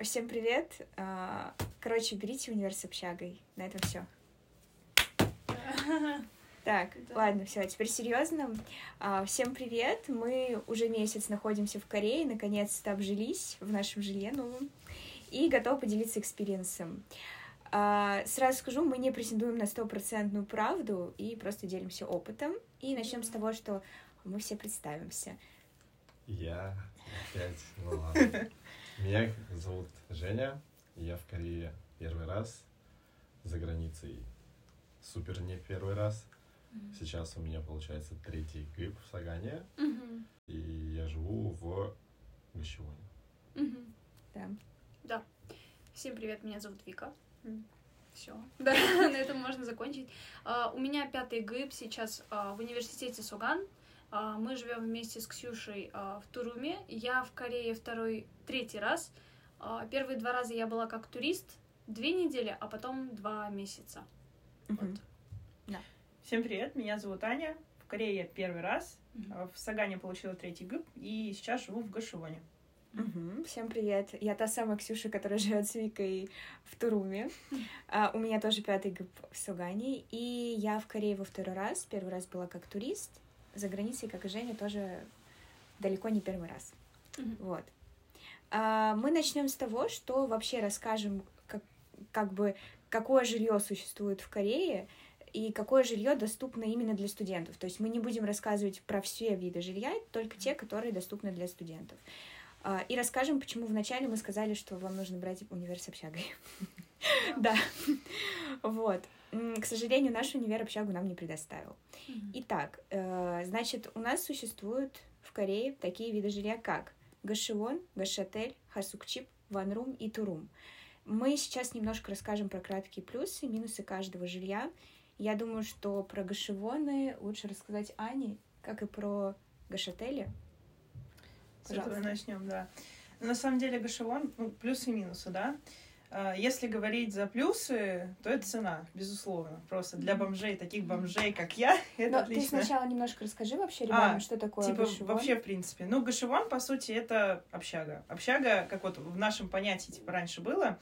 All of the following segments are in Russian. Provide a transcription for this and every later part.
Всем привет. А, короче, берите универ с общагой. На этом все. Так, да. ладно, все, теперь серьезно. А, всем привет. Мы уже месяц находимся в Корее, наконец-то обжились в нашем жилье новом и готовы поделиться experience ом. А, сразу скажу, мы не претендуем на стопроцентную правду и просто делимся опытом. И начнем с того, что мы все представимся. Я опять, ну ладно. Меня зовут Женя, я в Корее первый раз, за границей супер не первый раз. Сейчас у меня получается третий ГИП в Сагане, и я живу в Гащевоне. Да. Да. Всем привет, меня зовут Вика. Все. Да, на этом можно закончить. Uh, у меня пятый ГИП сейчас uh, в университете Суган. Uh, мы живем вместе с Ксюшей в Туруме. Я в Корее второй, третий раз. Первые два раза я была как турист, две недели, а потом два месяца. Вот. Да. Всем привет, меня зовут Аня. В Корее я первый раз. Mm-hmm. В Сагане получила третий ГИП и сейчас живу в Гашивоне. Угу. Всем привет. Я та самая Ксюша, которая живет с Викой в Туруме. А, у меня тоже пятый ГИП в Сугане. И я в Корее во второй раз. Первый раз была как турист. За границей, как и Женя, тоже далеко не первый раз. Угу. Вот. А, мы начнем с того, что вообще расскажем, как, как бы, какое жилье существует в Корее и какое жилье доступно именно для студентов. То есть мы не будем рассказывать про все виды жилья, только те, которые доступны для студентов. А, и расскажем, почему вначале мы сказали, что вам нужно брать универ с общагой. Да. Вот. К сожалению, наш универ общагу нам не предоставил. Итак, э, значит, у нас существуют в Корее такие виды жилья, как Гашивон, Гашатель, Хасукчип, Ванрум и Турум. Мы сейчас немножко расскажем про краткие плюсы и минусы каждого жилья. Я думаю, что про Гашивоны лучше рассказать Ане, как и про Гашатели. С этого начнем, да. На самом деле Гашевон, ну, плюсы и минусы, да. Если говорить за плюсы, то это цена, безусловно. Просто для бомжей, таких бомжей, как я, это Но отлично. Ты сначала немножко расскажи вообще ребятам, а, что такое типа, гашевон. вообще, в принципе. Ну, гашевон, по сути, это общага. Общага, как вот в нашем понятии, типа, раньше было,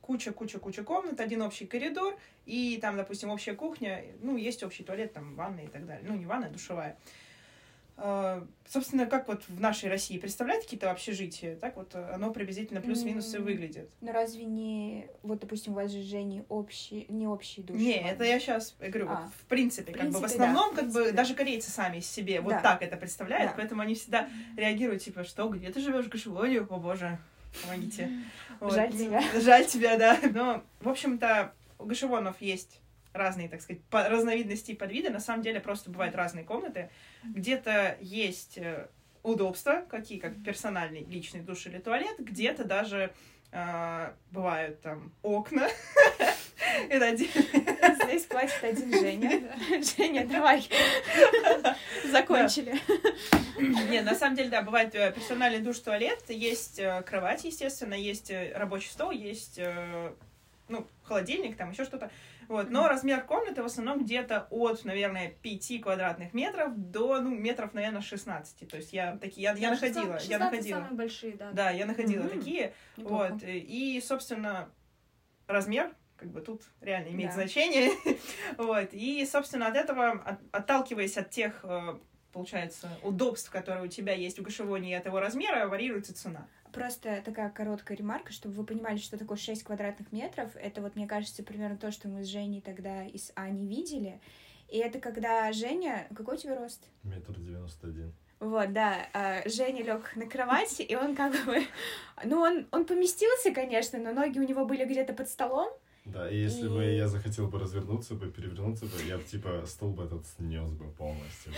куча-куча-куча комнат, один общий коридор, и там, допустим, общая кухня, ну, есть общий туалет, там, ванная и так далее. Ну, не ванная, а душевая. А, собственно, как вот в нашей России представляете какие-то общежития, так вот оно приблизительно плюс-минус и выглядит. Но разве не, вот, допустим, у вас же Жени общий, не общий душ? Не, это я сейчас говорю, а. вот, в принципе, в как бы в основном, да, как бы даже корейцы сами себе да. вот так это представляют, да. поэтому они всегда реагируют, типа, что, где ты живешь в Гашевоне, о боже, помогите. Вот. Жаль тебя. Жаль тебя, да. Но, в общем-то, у Гашевонов есть разные, так сказать, по разновидности и подвиды. На самом деле просто бывают разные комнаты. Где-то есть э, удобства, какие как персональный личный душ или туалет, где-то даже э, бывают там окна. Это один. Здесь платит один Женя. Женя, давай. Закончили. Не, на самом деле, да, бывает э, персональный душ, туалет, есть э, кровать, естественно, есть рабочий стол, есть ну, холодильник, там еще что-то. Вот. Но размер комнаты в основном где-то от, наверное, 5 квадратных метров до, ну, метров, наверное, 16. То есть я такие, я, я находила, 16 я находила. самые большие, да. Да, я находила mm-hmm. такие. Неплохо. Вот. И, собственно, размер как бы тут реально имеет да. значение. вот. И, собственно, от этого, отталкиваясь от тех э, получается, удобств, которые у тебя есть в гашевоне и этого размера, варьируется цена. Просто такая короткая ремарка, чтобы вы понимали, что такое 6 квадратных метров. Это вот, мне кажется, примерно то, что мы с Женей тогда и с Аней видели. И это когда Женя... Какой у тебя рост? Метр девяносто один. Вот, да. А, Женя лег на кровати, и он как бы... Ну, он, он поместился, конечно, но ноги у него были где-то под столом. Да, и если и... бы я захотел бы развернуться бы, перевернуться бы, я бы, типа, стол бы этот снес бы полностью.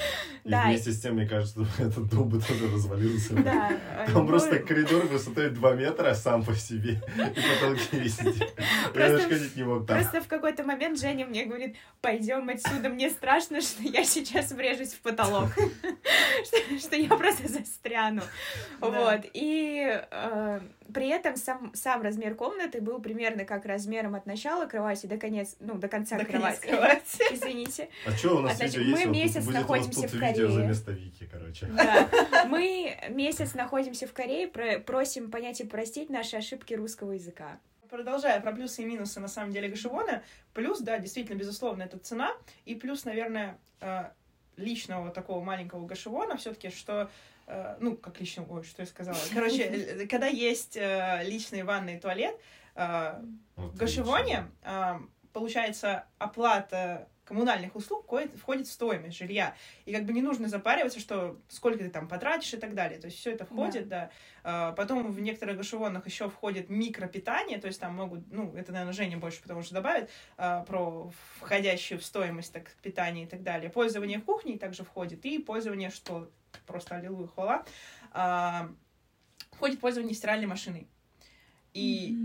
И да, вместе и... с тем, мне кажется, этот дом бы тоже развалился. Да. Там просто коридор высотой 2 метра сам по себе, и потолки везде. Я даже ходить не мог там. Просто в какой-то момент Женя мне говорит, пойдем отсюда, мне страшно, что я сейчас врежусь в потолок. Что я просто застряну. Вот. И э, при этом сам, сам размер комнаты был примерно как размером от начала кровати до конец, ну, до конца До кровати. конец кровати. Извините. А что у нас значит, видео мы есть? Вот месяц будет у вас находимся тут в видео за Корее. место Вики, короче. Да. Мы месяц находимся в Корее, про- просим понять и простить наши ошибки русского языка. Продолжая про плюсы и минусы, на самом деле, Гашивона. Плюс, да, действительно, безусловно, это цена. И плюс, наверное, э, личного такого маленького Гашивона все таки что ну, как личного, ой, что я сказала. Короче, э, когда есть э, личный ванный туалет, э, в Гашивоне, э, получается, оплата коммунальных услуг входит, в стоимость жилья. И как бы не нужно запариваться, что сколько ты там потратишь и так далее. То есть все это входит, да. А, Потом в некоторых гашевонах еще входит микропитание, то есть там могут, ну, это, наверное, Женя больше потому что добавит, про входящую в стоимость так, питание и так далее. Пользование кухней также входит, и пользование, что просто аллилуйя, хвала, а, входит пользование стиральной машиной. И,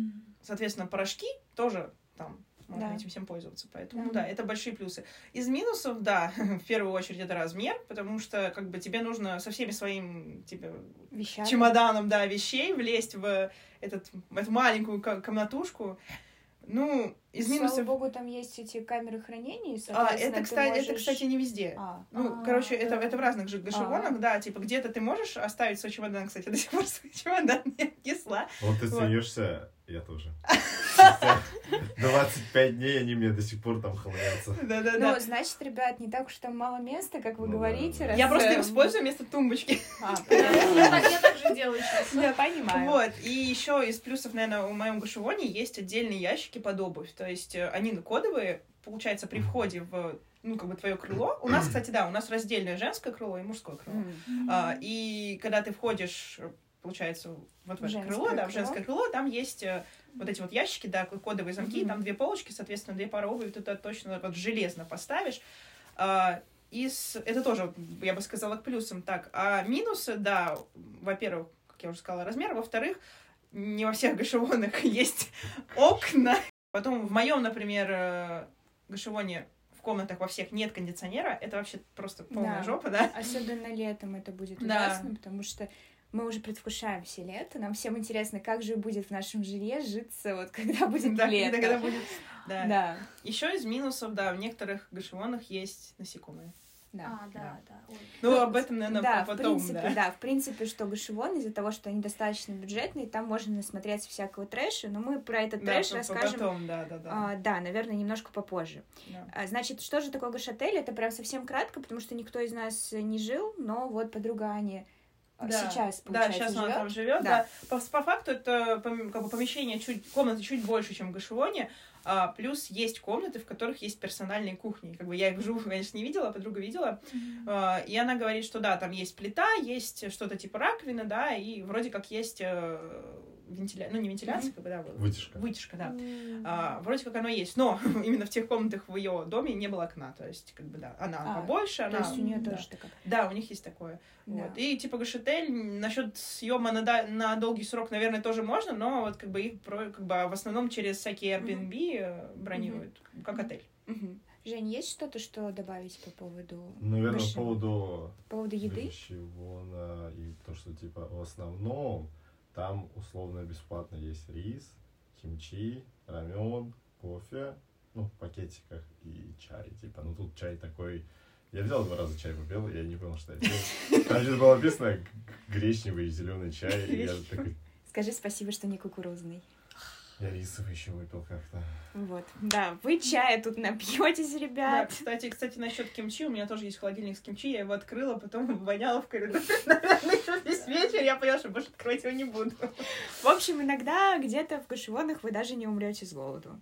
соответственно, порошки тоже там можно Да. этим всем пользоваться. Поэтому, Да. да. это большие плюсы. Из минусов, да, в первую очередь это размер, потому что как бы тебе нужно со всеми своим тебе Вещами. чемоданом, да, вещей влезть в этот, эту маленькую ко- комнатушку. Ну, из Слава минусов... богу, там есть эти камеры хранения, и, А, это, кстати, это, можешь- кстати, не везде. А, Ну, а, короче, это, да. это в разных же гашевонах, да, типа где-то ты можешь оставить свой чемодан, кстати, до сих пор свой чемодан не отнесла. Вот ты Вот. смеешься, я тоже. 25 дней они мне до сих пор там хлоятся. Да-да-да. Ну, значит, ребят, не так уж там мало места, как вы Ну да, говорите. да. раз, Я просто э, использую вместо тумбочки. А, Я так, же делаю сейчас. я понимаю. Вот. И еще из плюсов, наверное, в моем гашевоне есть отдельные ящики под обувь. То есть э, они кодовые, получается, при входе в ну, как бы твое крыло. У нас, кстати, да, у нас раздельное женское крыло и мужское крыло. А, и когда ты входишь, получается, вот в это Женское крыло, да, в крыло. женское крыло, там есть э, вот эти вот ящики, да, кодовые замки, Мгм. там две полочки, соответственно, две пары обуви, ты туда точно вот железно поставишь. А, из... Это тоже, я бы сказала, к плюсам. Так, а минусы, да, во-первых, как я уже сказала, размер, во-вторых, не во всех гашевонах есть окна. Потом в моем, например, э, гашевоне в комнатах во всех нет кондиционера, это вообще просто полная Да. жопа, да? Особенно летом это будет Да. ужасно, потому что мы уже предвкушаем все лето. Нам всем интересно, как же будет в нашем жилье житься, вот когда будет Да, лето. когда- когда будет- да. Да, Еще из минусов, да, в некоторых гашевонах есть насекомые. Да. А, да, да. ой. Ну, Ну, об этом, наверное, да, в потом, принципе, да. да. в принципе, что Гашивон, из-за того, что они достаточно бюджетные, там можно насмотреться всякого трэша, но мы про этот Да, трэш расскажем, потом, да, да, да. а, да, наверное, немножко попозже. Да. А, Значит, что же такое Гашотель? Это прям совсем кратко, потому что никто из нас не жил, но вот подруга Ани а, Да. сейчас, Да, получается, сейчас она живет. там живет, Да. да. По, по факту это как бы помещение чуть, комнаты чуть больше, чем в Гашевоне, а, плюс есть комнаты, в которых есть персональные кухни. Как бы я их вживую, конечно, не видела, подруга видела. А, И она говорит, что да, там есть плита, есть что-то типа раковины, да, и вроде как есть вентиляция, ну не вентиляция, как бы, да, Вытяжка. вытяжка, да. М. А, вроде как оно есть, но именно в тех комнатах в ее доме не было окна, то есть как бы да, она А, побольше, То она. есть у нее да. тоже такая. Да, у них есть такое. Да. Вот. И типа Гашетель насчет съема на, да- на долгий срок, наверное, тоже можно, но вот как бы их про- как бы в основном через всякие Airbnb э, бронируют, как отель. Мгм. Жень, есть что-то, что добавить по поводу, Наверное, по поводу по поводу еды? Гашивона и то, что типа в основном там условно бесплатно есть рис, кимчи, рамен, кофе, ну, в пакетиках и чай, типа. Ну, тут чай такой... Я взял два раза чай попил, и я не понял, что я пил. Там что-то было написано гречневый и зеленый чай, и я такой, Скажи спасибо, что не кукурузный. Я рисовый еще выпил как-то. Вот. Да, вы чая тут напьетесь, Да, ребят. кстати, кстати, насчет кимчи, у меня тоже есть холодильник с кимчи, я его открыла, потом воняла в коридоре. Наверное, еще весь вечер я поняла, что больше открывать его не буду. В общем, иногда где-то в Гашивонах вы даже не умрете с голоду.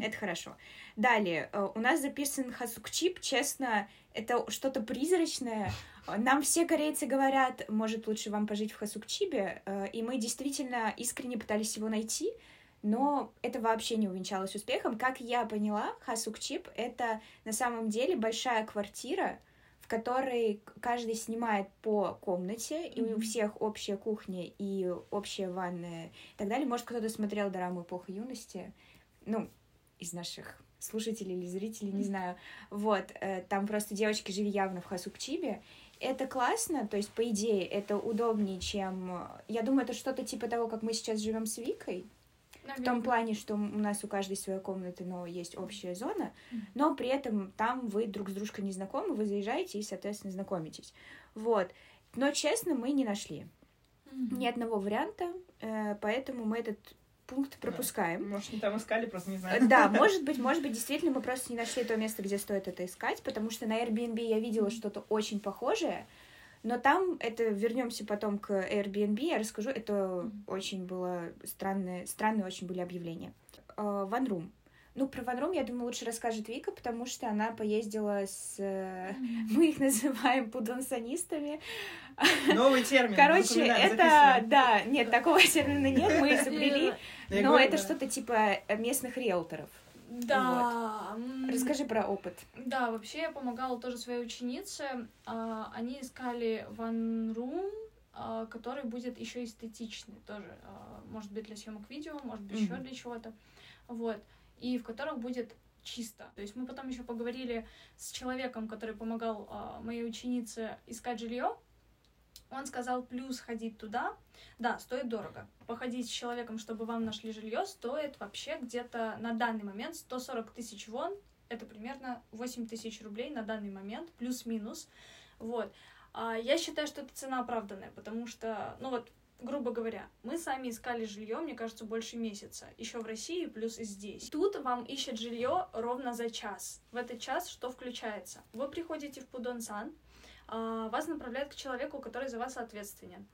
Это хорошо. Далее, э, у нас записан хасукчип, честно, это что-то призрачное. Нам все корейцы говорят, может, лучше вам пожить в Хасукчибе, э, и мы действительно искренне пытались его найти, но это вообще не увенчалось успехом. Как я поняла, Хасукчип — это на самом деле большая квартира, в которой каждый снимает по комнате, и у всех общая кухня и общая ванная и так далее. Может, кто-то смотрел драму «Эпоха юности», ну, из наших слушателей или зрителей, не знаю. Вот, э, там просто девочки жили явно в Хасукчибе, это классно, то есть, по идее, это удобнее, чем... Я думаю, это что-то типа того, как мы сейчас живем с Викой. Наверное. В том плане, что у нас у каждой своя комната, но есть общая зона, но при этом там вы друг с дружкой не знакомы, вы заезжаете и, соответственно, знакомитесь. Вот. Но, честно, мы не нашли mm-hmm. ни одного варианта, э, поэтому мы этот пункт пропускаем. Может, не там искали, просто не знаю. Да, может быть, может быть, действительно, мы просто не нашли то место, где стоит это искать, потому что на Airbnb я видела что-то очень похожее, но там это вернемся потом к Airbnb, я расскажу, это mm-hmm. очень было странное, странные очень были объявления. Uh, One Room. Ну, про Ван Рум, я думаю, лучше расскажет Вика, потому что она поездила с... Мы их называем пудонсонистами. Новый термин. Короче, это... Да, нет, такого термина нет, мы изобрели. Но это что-то типа местных риэлторов. Да. Вот. Расскажи про опыт. Да, вообще я помогала тоже своей ученице. А, они искали Ван Рум, а, который будет еще эстетичный тоже. А, может быть, для съемок видео, может быть, еще для чего-то. Вот и в которых будет чисто. То есть мы потом еще поговорили с человеком, который помогал э, моей ученице искать жилье. Он сказал, плюс ходить туда, да, стоит дорого. Походить с человеком, чтобы вам нашли жилье, стоит вообще где-то на данный момент 140 тысяч вон, это примерно 8 тысяч рублей на данный момент, плюс-минус. Вот. А я считаю, что эта цена оправданная, потому что, ну вот, грубо говоря, мы сами искали жилье, мне кажется, больше месяца. Еще в России, плюс здесь. Тут вам ищет жилье ровно за час. В этот час что включается? Вы приходите в Пудонсан, вас направляют к человеку, который за вас ответственен.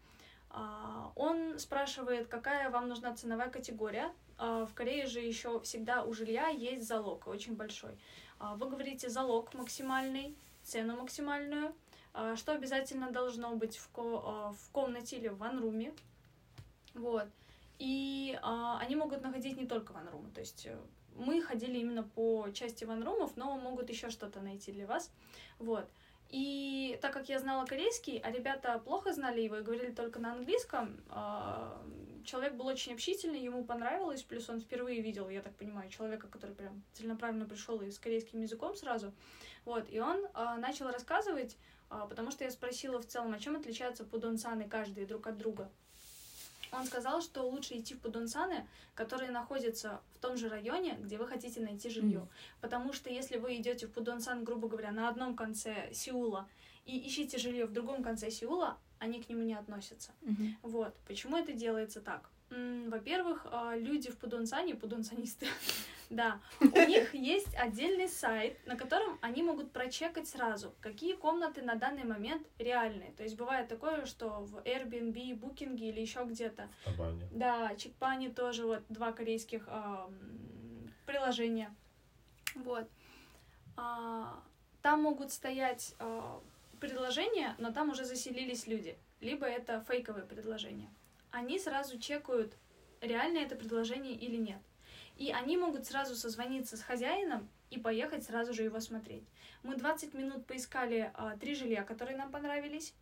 А, он спрашивает, какая вам нужна ценовая категория. А, в Корее же еще всегда у жилья есть залог, очень большой. Вы говорите залог максимальный, цену максимальную, а, что обязательно должно быть в, ко а, в комнате или в ванруме. Вот. И а, они могут находить не только ванрумы, то есть э, мы ходили именно по части ванрумов, но могут еще что-то найти для вас. Вот. И так как я знала корейский, а ребята плохо знали его и говорили только на английском, человек был очень общительный, ему понравилось, плюс он впервые видел, я так понимаю, человека, который прям целенаправленно пришел и с корейским языком сразу. Вот, и он начал рассказывать а, потому что я спросила в целом, о чем отличаются пудонсаны каждый друг от друга. Он сказал, что лучше идти в пудонсаны, которые находятся в том же районе, где вы хотите найти жилье. Mm. Потому что если вы идете в пудонсан, грубо говоря, на одном конце Сеула и ищите жилье в другом конце Сеула, они к нему не относятся. Mm-hmm. Вот. Почему это делается так? Во-первых, а, люди в Пудонсане, пудонсанисты, да, у них есть отдельный сайт, на котором они могут прочекать сразу, какие комнаты на данный момент реальные. То есть бывает такое, что в Airbnb, Booking или еще где-то. Да, Чикпани тоже, вот два корейских э, приложения. Вот. А, там могут стоять э, предложения, но там уже заселились люди. Либо это фейковые предложения они сразу чекают, реально это предложение или нет. И они могут сразу созвониться с хозяином и поехать сразу же его смотреть. Мы 20 минут поискали а, три жилья, которые нам понравились.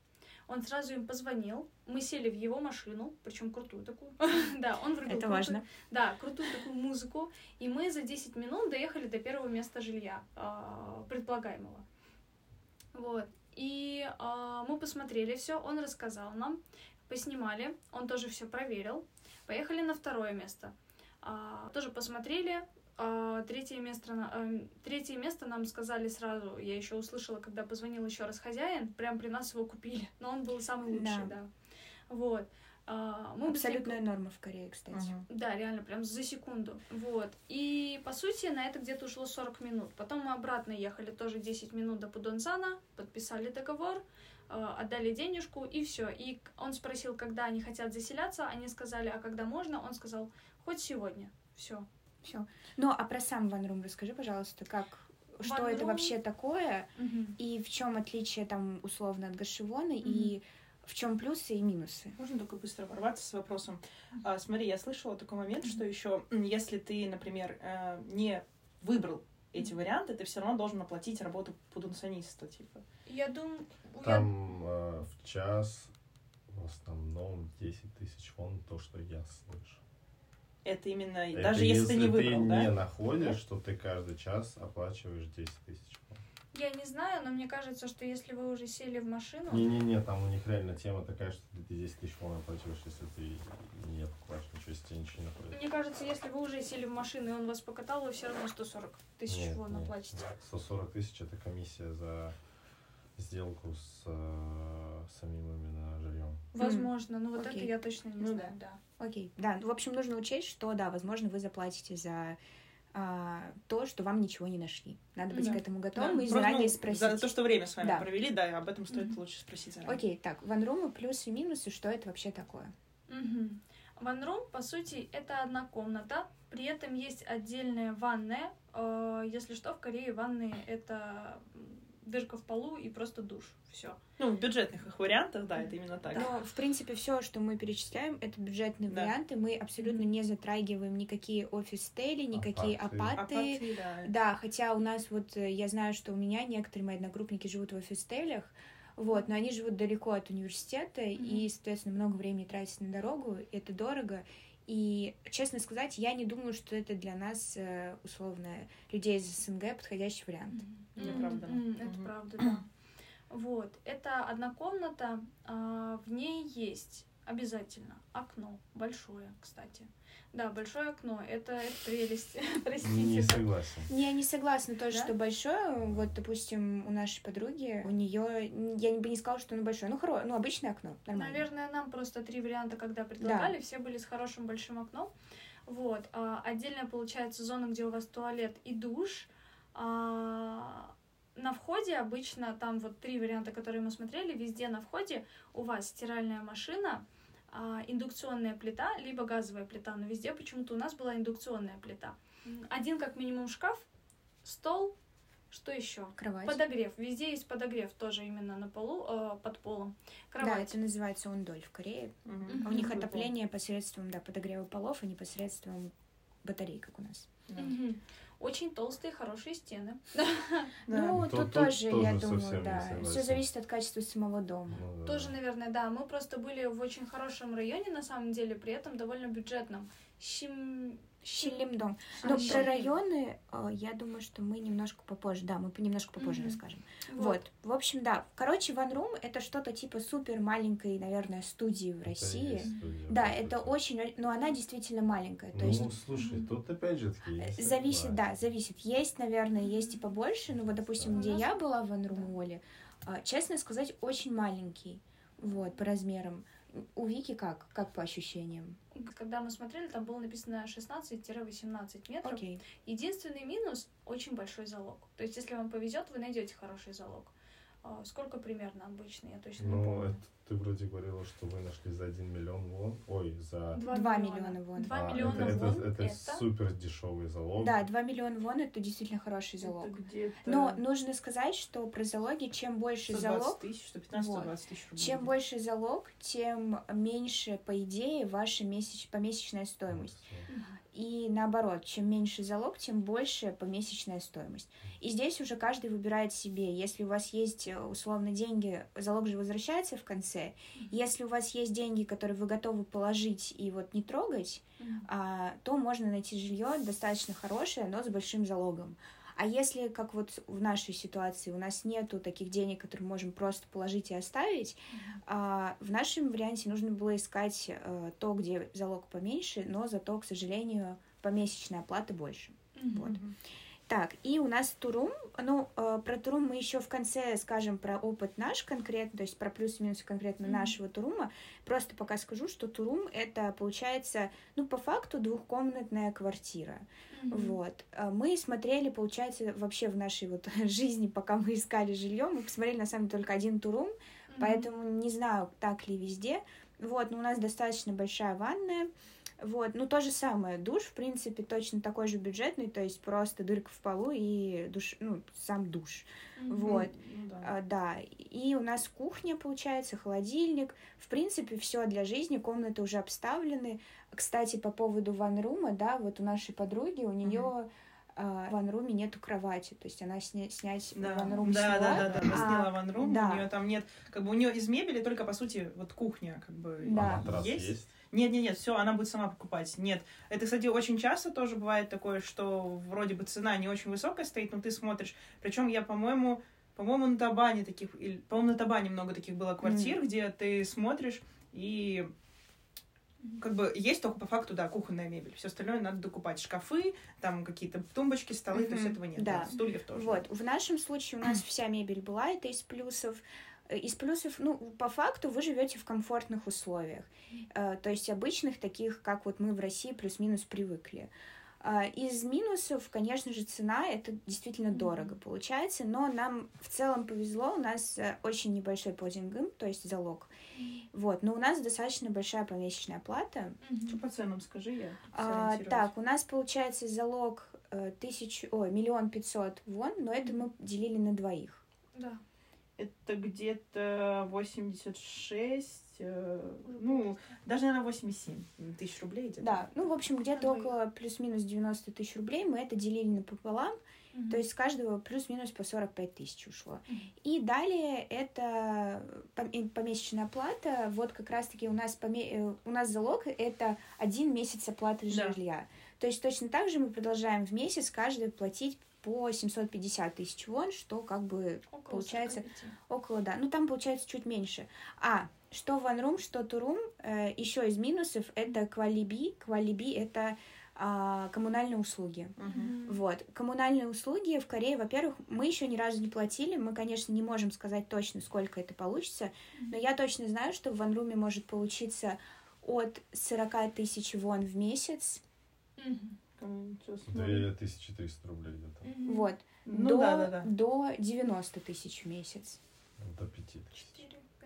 Он сразу им позвонил, мы сели в его машину, причем крутую такую. да, он врубил Это важно. Да, крутую такую музыку. И мы за 10 минут доехали до первого места жилья, а, предполагаемого. Вот. И э, мы посмотрели все, он рассказал нам поснимали, он тоже все проверил. Поехали на второе место. А, тоже посмотрели. А, третье, место, а, третье место нам сказали сразу, я еще услышала, когда позвонил еще раз хозяин, прям при нас его купили, но он был самый лучший, да. да. Вот. А, мы Абсолютная быстрее... норма в Корее, кстати. Uh-huh. Да, реально, прям за секунду. Вот. И, по сути, на это где-то ушло 40 минут. Потом мы обратно ехали тоже 10 минут до Пудонсана, подписали договор, отдали денежку и все. И он спросил, когда они хотят заселяться, они сказали, а когда можно? Он сказал, хоть сегодня. Все. Все. Ну, а про сам Ван Рум расскажи, пожалуйста, как что Ван это вообще такое угу. и в чем отличие там условно от Гашивона угу. и в чем плюсы и минусы? Можно только быстро ворваться с вопросом. А, смотри, я слышала такой момент, mm что еще, если ты, например, э, не выбрал эти варианты, ты все равно должен оплатить работу пудунсониста, типа. Я думаю... Там я... э, в час в основном 10 тысяч вон то, что я слышу. Это именно, это даже если, если ты не выбрал, ты да? не находишь, да? что ты каждый час оплачиваешь 10 тысяч. Я не знаю, но мне кажется, что если вы уже сели в машину... Не-не-не, там у них реально тема такая, что ты 10 тысяч вон оплачиваешь, если ты не покупаешь ничего, если тебе ничего не находит. Мне кажется, если вы уже сели в машину, и он вас покатал, вы все равно 140 тысяч вон оплатите. 140 тысяч это комиссия за сделку с э, самим именно жильем. Возможно, ну вот Окей. это я точно не ну, знаю, да. да. Окей, да, в общем, нужно учесть, что, да, возможно, вы заплатите за а, то, что вам ничего не нашли. Надо быть да. к этому готовым да. и Просто, заранее ну, спросить. За то, что время с вами да. провели, да, об этом стоит mm-hmm. лучше спросить заранее. Окей, так, ванрумы плюсы и минусы, что это вообще такое? Mm-hmm. Ванрум, по сути, это одна комната, при этом есть отдельная ванная. Э, если что, в Корее ванны это дырка в полу и просто душ. Все. Ну, в бюджетных их вариантах, да, это именно так. Но, в принципе, все, что мы перечисляем, это бюджетные да. варианты. Мы абсолютно не затрагиваем никакие офис-стели, никакие апаты. апаты. апаты да. да, хотя у нас вот, э, я знаю, что у меня некоторые мои одногруппники живут в офис-стелях, вот, но они живут далеко от университета mm-hmm. и, соответственно, много времени тратят на дорогу, это дорого. И, честно сказать, я не думаю, что это для нас, э, условно, людей из СНГ подходящий вариант. Mm-hmm. Это правда. Mm-hmm. Это mm-hmm. правда, да. Вот, это одна комната, а, в ней есть обязательно окно, большое, кстати. Да, большое окно, это, это прелесть, простите. Не согласен. Не, не согласна тоже, да? что большое. Вот, допустим, у нашей подруги, у нее, я бы не сказала, что оно большое, ну, хоро... ну обычное окно, нормально. Наверное, нам просто три варианта, когда предлагали, да. все были с хорошим большим окном. Вот, а, отдельно получается зона, где у вас туалет и душ. А, на входе обычно там вот три варианта, которые мы смотрели, везде на входе у вас стиральная машина, а, индукционная плита, либо газовая плита, но везде почему-то у нас была индукционная плита. Один как минимум шкаф, стол, что еще? Кровать. Подогрев. Везде есть подогрев тоже именно на полу, э, под полом. Кровать. Да, это называется ундоль в Корее. Угу. А у них отопление посредством да, подогрева полов, а не посредством батарей, как у нас. Да. Угу. Очень толстые, хорошие стены. Ну, тут тоже, я думаю, да. Все зависит от качества самого дома. Ну тоже, наверное, да. Мы просто были в очень хорошем районе, на самом деле, при этом довольно бюджетном. Щелимдом. Но а, про районы, э, я думаю, что мы немножко попозже, да, мы немножко попозже mm-hmm. расскажем. Вот. вот. В общем, да. Короче, One Room это что-то типа супер маленькой, наверное, студии в России. Студия, да, это очень, но она действительно маленькая. То ну, есть... слушай, тут опять же таки есть. Зависит, да, зависит. Есть, наверное, есть и побольше, но вот, допустим, да. где я была в One Room Оле, а, честно сказать, очень маленький, вот, по размерам. У Вики как? Как по ощущениям? Когда мы смотрели, там было написано 16-18 метров. Okay. Единственный минус — очень большой залог. То есть, если вам повезет, вы найдете хороший залог. А, сколько примерно обычно, я точно ну, не помню. Это ты вроде говорила, что вы нашли за 1 миллион вон. Ой, за... 2, 2 миллиона вон. 2 а, миллиона это, вон. Это, это, это супер дешевый залог. Да, 2 миллиона вон это действительно хороший залог. Но нужно сказать, что про залоги, чем больше 120 залог... тысяч, 115 вот, тысяч рублей. Чем больше залог, тем меньше, по идее, ваша месяч... помесячная стоимость. И наоборот, чем меньше залог, тем больше помесячная стоимость. И здесь уже каждый выбирает себе. Если у вас есть э, условно деньги, залог же возвращается в конце. Если у вас есть деньги, которые вы готовы положить и вот не трогать, а, то можно найти жилье достаточно хорошее, но с большим залогом. А если, как вот в нашей ситуации, у нас нету таких денег, которые мы можем просто положить и оставить, mm-hmm. в нашем варианте нужно было искать а, то, где залог поменьше, но зато, к сожалению, помесячная оплата больше. Mm-hmm. Вот. Так, и у нас Турум. Ну, э, про Турум мы еще в конце скажем про опыт наш конкретно, то есть про плюс-минус конкретно mm-hmm. нашего Турума. Просто пока скажу, что Турум это получается, ну, по факту двухкомнатная квартира. Mm-hmm. Вот. Э, мы смотрели, получается, вообще в нашей вот жизни, пока мы искали жилье, мы посмотрели на самом деле только один Турум, mm-hmm. поэтому не знаю, так ли везде. Вот, но у нас достаточно большая ванная. Вот, ну то же самое, душ, в принципе, точно такой же бюджетный, то есть просто дырка в полу и душ, ну, сам душ. Mm-hmm. Вот, ну, да. А, да. И у нас кухня, получается, холодильник. В принципе, все для жизни, комнаты уже обставлены. Кстати, по поводу ванрума, да, вот у нашей подруги, у нее mm-hmm в ванруме нету кровати, то есть она сня снять да. ванрум да, сняла. Да, да, да, она а, сняла ванрум, да. у нее там нет, как бы у нее из мебели только, по сути, вот кухня, как бы, Да. А есть. есть? Нет, нет, нет, все, она будет сама покупать. Нет. Это, кстати, очень часто тоже бывает такое, что вроде бы цена не очень высокая стоит, но ты смотришь. Причем я, по-моему, по-моему, на Табане таких, или, по-моему, на Табане много таких было квартир, Мгм. где ты смотришь и как бы есть только по факту, да, кухонная мебель. Все остальное надо докупать. Шкафы, там какие-то тумбочки, столы, то есть этого нет. да. Стульев тоже. Вот, в нашем случае у нас вся мебель была, это из плюсов. Э, Из плюсов, ну, по факту вы живете в комфортных условиях, э, то есть обычных таких, как вот мы в России плюс-минус привыкли. А, Из минусов, конечно же, цена, это действительно дорого получается, но нам в целом повезло, у нас э, очень небольшой подингм, то есть залог, вот, но у нас достаточно большая помесячная плата, Что по ценам скажи я? а, так, у нас получается залог э, тысячу, ой, миллион пятьсот вон, но это мы делили на двоих. Да. Это где-то 86, э, ну, даже, наверное, 87 тысяч рублей где-то. Да, ну, в общем, где-то около плюс-минус 90 тысяч рублей мы это делили напополам, то есть с каждого плюс-минус по 45 тысяч ушло. Мгм. И далее это и помесячная оплата, вот как раз-таки у нас, поме- э, у нас залог это один месяц оплаты Да. жилья. То есть точно так же мы продолжаем в месяц каждый платить по 750 тысяч вон, что как бы Около получается 45. Около, да. Ну, там получается чуть меньше. А, что ванрум, что турум, э, еще из минусов, это квалиби. Квалиби — это а, коммунальные услуги. Мгм. Вот. Коммунальные услуги в Корее, во-первых, мы еще ни разу не платили. Мы, конечно, не можем сказать точно, сколько это получится. Но я точно знаю, что в ванруме может получиться от 40 тысяч вон в месяц. Смотрю. 2300 рублей где-то. Мгм. Вот. Ну до, да, да, да. до 90 тысяч в месяц. До 5000. Четыре,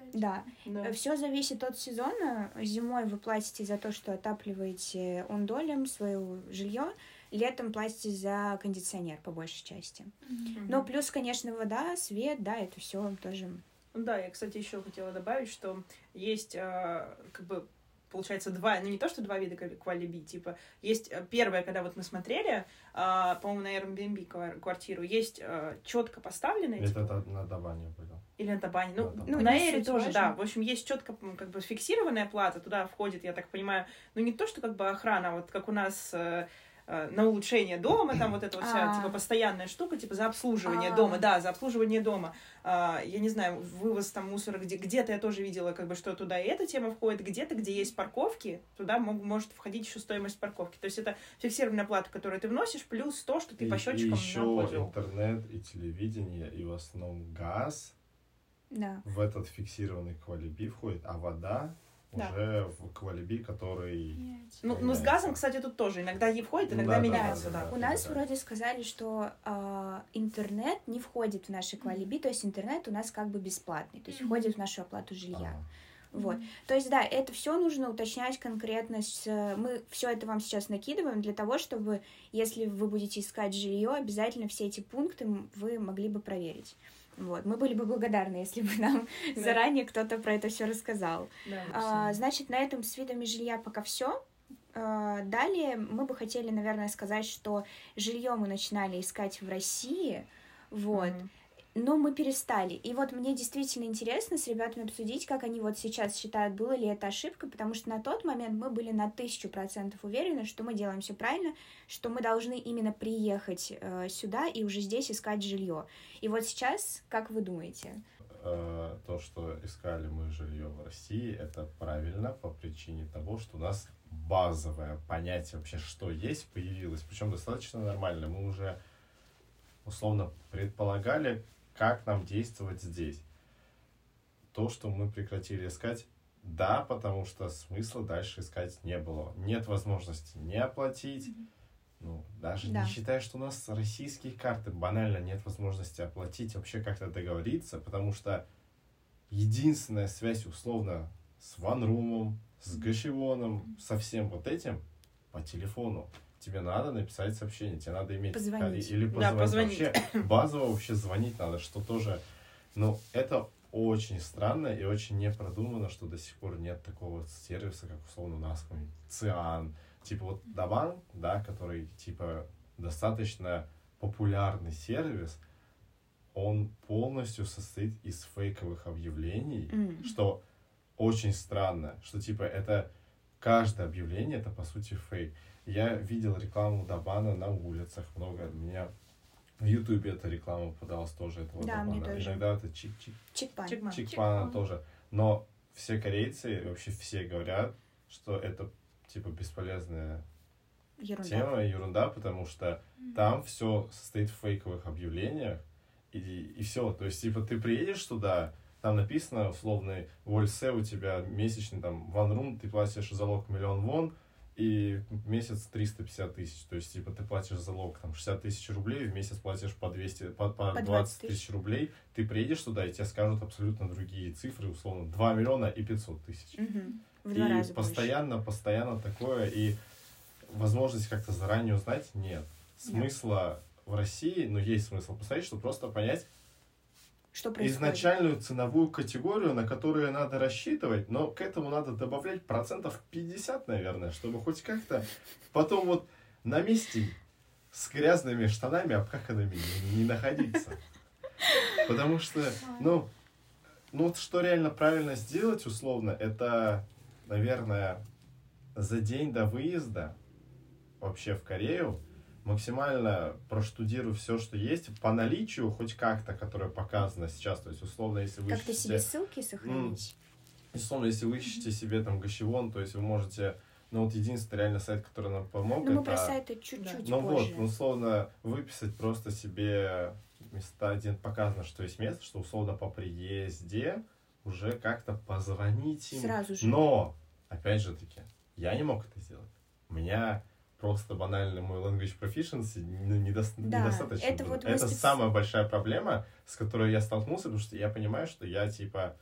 пять. Да. Да. Все зависит от сезона. Зимой вы платите за то, что отапливаете ондолем свое жилье, летом платите за кондиционер по большей части. Мгм. Но плюс, конечно, вода, свет, да, это все тоже. Да, я, кстати, еще хотела добавить, что есть а, как бы получается два, ну не то, что два вида квали- квалиби, типа, есть э, первое, когда вот мы смотрели, а, по-моему, на Airbnb квар- квартиру, есть четко поставленные, Это, типа, это на давание было. или на Табане, ну, На Табане. на Ну, не Эре суть тоже, важно. да, в общем, есть четко как бы фиксированная плата, туда входит, я так понимаю, ну не то, что как бы охрана, а вот как у нас э, э, на улучшение дома, там вот эта вот вся, А. типа, постоянная штука, типа, за обслуживание А. дома, да, за обслуживание дома. А, я не знаю, вывоз там мусора, где, где-то я тоже видела, как бы, что туда и эта тема входит, где-то, где есть парковки, туда мог- может входить еще стоимость парковки. То есть это фиксированная плата, которую ты вносишь, плюс то, что ты И, по и счетчикам еще находил. интернет и телевидение, и в основном газ Да. в этот фиксированный квалиби входит, а вода Да. уже в квалиби, который... Меняется. Ну, ну, с газом, кстати, тут тоже иногда и входит, Ну иногда да, да, меняется, да, да. да. У нас вроде сказали, что а, интернет не входит в наши квалиби, то есть интернет у нас как бы бесплатный, то есть входит в нашу оплату жилья. А, Вот. То есть, да, это все нужно уточнять конкретно. С, э, мы все это вам сейчас накидываем для того, чтобы, если вы будете искать жилье, обязательно все эти пункты вы могли бы проверить. Вот. Мы были бы благодарны, если бы нам Да. заранее кто-то про это все рассказал. Да. А, значит, на этом с видами жилья пока все. Далее мы бы хотели, наверное, сказать, что жилье мы начинали искать в России. Вот. Мгм. Но мы перестали. И вот мне действительно интересно с ребятами обсудить, как они вот сейчас считают, было ли это ошибка, потому что на тот момент мы были на тысячу процентов уверены, что мы делаем все правильно, что мы должны именно приехать э, сюда и уже здесь искать жилье. И вот сейчас, как вы думаете? э, то, что искали мы жилье в России, это правильно по причине того, что у нас базовое понятие вообще, что есть, появилось. Причем достаточно нормально. Мы уже условно предполагали, как нам действовать здесь. То, что мы прекратили искать, да, потому что смысла дальше искать не было. Нет возможности не оплатить, ну, даже Да. не считая, что у нас российские карты, банально нет возможности оплатить, вообще как-то договориться, потому что единственная связь, условно, с ванрумом, с гашевоном, со всем вот этим по телефону. Тебе надо написать сообщение, тебе надо иметь Позвонить. или Да, позвонить. позвонить. Вообще, базово вообще звонить надо, что тоже, ну, это очень странно и очень непродуманно, что до сих пор нет такого сервиса, как условно у нас Циан, типа вот Даван, да, который типа достаточно популярный сервис, он полностью состоит из фейковых объявлений, М. что очень странно, что типа это каждое объявление это по сути фейк. Я видел рекламу Дабана на улицах много. Меня в Ютубе эта реклама попадалась тоже этого Да, мне Дабана. тоже. Иногда это чик-чик Чикпан. Чикман. Чикпана Чикпан. тоже. Но все корейцы, вообще все говорят, что это типа бесполезная Ерунда. тема, ерунда, потому что там все состоит в фейковых объявлениях, и, и все. То есть, типа, ты приедешь туда, там написано, условно, в Ольсе у тебя месячный там ванрум, ты платишь залог миллион вон, и месяц 350 тысяч. То есть, типа, ты платишь залог там 60 тысяч рублей, в месяц платишь по 200, по, по По 20 20 тысяч рублей. Ты приедешь туда, и тебе скажут абсолютно другие цифры, условно, 2 миллиона и 500 тысяч. В И раза больше. постоянно, постоянно такое, и возможность как-то заранее узнать нет. Смысла в России, ну, есть смысл посмотреть, чтобы просто понять Что происходит? изначальную ценовую категорию, на которую надо рассчитывать, но к этому надо добавлять процентов 50, наверное, чтобы хоть как-то потом вот на месте с грязными штанами, обкаканными не, не находиться. Потому что, ну, ну вот что реально правильно сделать, условно, это, наверное, за день до выезда вообще в Корею максимально проштудируй все, что есть, по наличию хоть как-то, которое показано сейчас. То есть, условно, если вы себе ищете, ссылки сохранить? условно, если вы ищете себе там гащевон, то есть вы можете, ну вот единственный реально сайт, который нам помог, Ну, мы это... про сайты чуть-чуть Ну вот, позже. условно, выписать просто себе места, где показано, что есть место, что условно по приезде уже как-то позвонить им. Сразу же. Но, опять же таки, я не мог это сделать. У меня просто банально мой language proficiency ну, недос- Да, недостаточно. это было. вот это спец- самая большая проблема, с которой я столкнулся, потому что я понимаю, что я типа,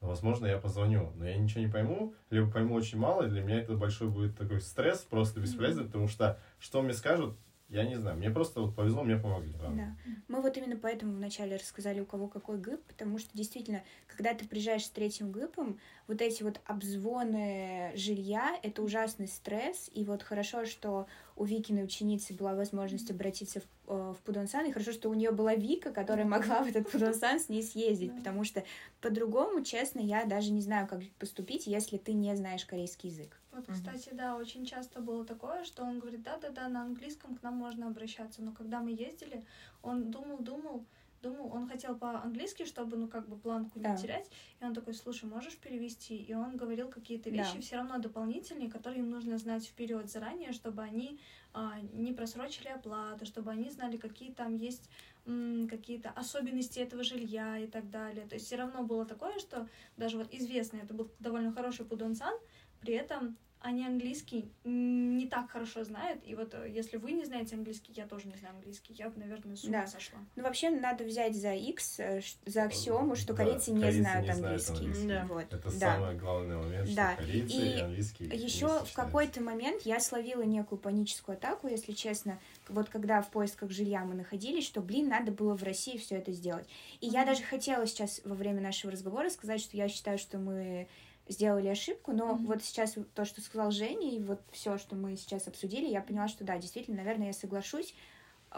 ну, возможно, я позвоню, но я ничего не пойму, либо пойму очень мало, и для меня это большой будет такой стресс, просто бесполезный, потому что что мне скажут, я не знаю. Мне просто вот повезло, мне помогли. правда. Да. Мы вот именно поэтому вначале рассказали, у кого какой ГИП, потому что действительно, когда ты приезжаешь с третьим ГИПом, вот эти вот обзвоны жилья — это ужасный стресс, и вот хорошо, что у Викиной ученицы была возможность обратиться в, э, в Пудонсан, и хорошо, что у нее была Вика, которая могла в этот Пудонсан с ней съездить, потому что по-другому, честно, я даже не знаю, как поступить, если ты не знаешь корейский язык. Вот, кстати, да, очень часто было такое, что он говорит, да-да-да, на английском к нам можно обращаться, но когда мы ездили, он думал, думал, думал, он хотел по-английски, чтобы, ну, как бы планку не Да. терять, и он такой, слушай, можешь перевести? И он говорил какие-то Да. вещи все равно дополнительные, которые им нужно знать вперед заранее, чтобы они а, не просрочили оплату, чтобы они знали, какие там есть м, какие-то особенности этого жилья и так далее. То есть все равно было такое, что даже вот известный, это был довольно хороший пудонсан, при этом они английский не так хорошо знают. И вот э, если вы не знаете английский, я тоже не знаю английский, я бы, наверное, с ума Да. сошла. Ну, вообще, надо взять за X, э, за аксиому, что Да, корейцы не корейцы знают не знают английский. английский. Да. Вот. Это да. самый главный момент, Да. что корейцы И и, английский не Еще в какой-то момент я словила некую паническую атаку, если честно, вот когда в поисках жилья мы находились, что, блин, надо было в России все это сделать. И я Мгм. даже хотела сейчас во время нашего разговора сказать, что я считаю, что мы сделали ошибку, но Мгм. вот сейчас то, что сказал Женя, и вот все, что мы сейчас обсудили, я поняла, что да, действительно, наверное, я соглашусь.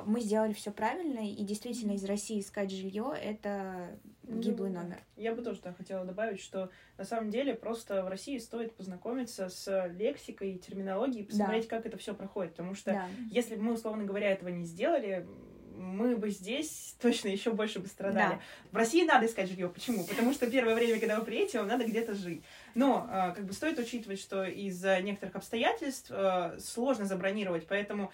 Мы сделали все правильно, и действительно из России искать жилье это гиблый Ну, номер. Я бы тоже да, хотела добавить, что на самом деле просто в России стоит познакомиться с лексикой и терминологией, посмотреть, как это все проходит. Потому что Да. если бы мы, условно говоря, этого не сделали, мы бы здесь точно еще больше бы страдали. Да. В России надо искать жилье. Почему? Потому что первое время, когда вы приедете, вам надо где-то жить. Но а, как бы стоит учитывать, что из-за некоторых обстоятельств а, сложно забронировать, поэтому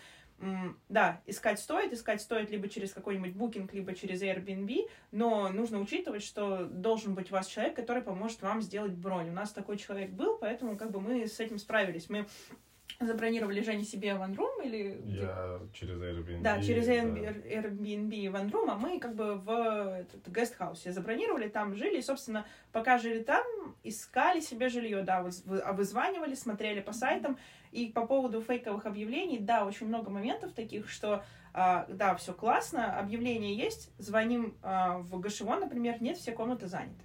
да, искать стоит, искать стоит либо через какой-нибудь букинг, либо через Airbnb, но нужно учитывать, что должен быть у вас человек, который поможет вам сделать бронь. У нас такой человек был, поэтому как бы мы с этим справились. Мы забронировали Жене себе ванрум или... Я через Airbnb. Да, через да. Airbnb Airbnb и OneRoom, а мы как бы в этот, гестхаусе забронировали, там жили, и, собственно, пока жили там, искали себе жилье, да, а вызванивали, смотрели по сайтам, и по поводу фейковых объявлений, да, очень много моментов таких, что, а, да, все классно, объявление есть, звоним а, в Гашевон, например, нет, все комнаты заняты.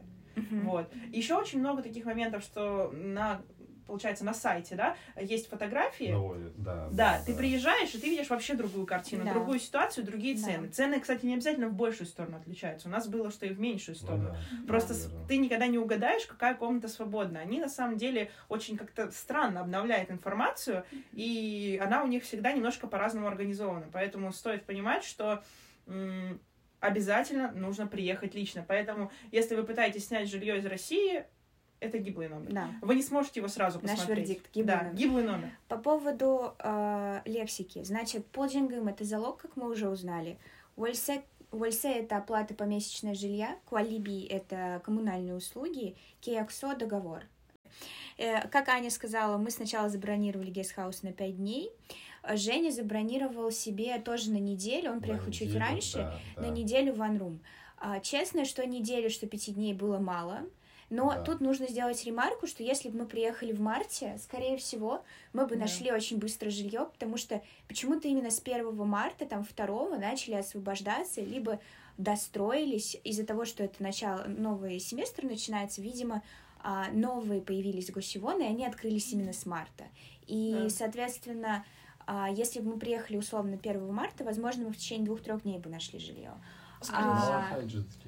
Вот. Еще очень много таких моментов, что на получается, на сайте, да, есть фотографии. Ну, да, да, да, ты да. приезжаешь, и ты видишь вообще другую картину, да. другую ситуацию, другие цены. Да. Цены, кстати, не обязательно в большую сторону отличаются. У нас было, что и в меньшую ну сторону. Ну, да. Просто да, ты никогда не угадаешь, какая комната свободна. Они, на самом деле, очень как-то странно обновляют информацию, и она у них всегда немножко по-разному организована. Поэтому стоит понимать, что обязательно нужно приехать лично. Поэтому, если вы пытаетесь снять жилье из России, это гиблый номер. Да. Вы не сможете его сразу посмотреть. Наш вердикт, гиблый да, номер. гиблый номер. По поводу э, лексики. Значит, полджингам — это залог, как мы уже узнали. Уэльсе Уэльсе — это оплата помесячное жилья, Куалиби — это коммунальные услуги, Кеяксо — договор. Э, как Аня сказала, мы сначала забронировали гестхаус на 5 дней, Женя забронировал себе тоже на неделю, он приехал на чуть неделю, раньше, да, да. на неделю в ванрум. Честно, что неделю, что пяти дней было мало, но да. тут нужно сделать ремарку, что если бы мы приехали в марте, скорее всего, мы бы да. нашли очень быстро жилье, потому что почему-то именно с 1 марта, там, 2 начали освобождаться, либо достроились из-за того, что это начало, новый семестр начинается, видимо, а, новые появились госевоны, и они открылись именно с марта. И, да. соответственно, а, если бы мы приехали условно 1 марта, возможно, мы в течение двух-трех дней бы нашли жилье. А,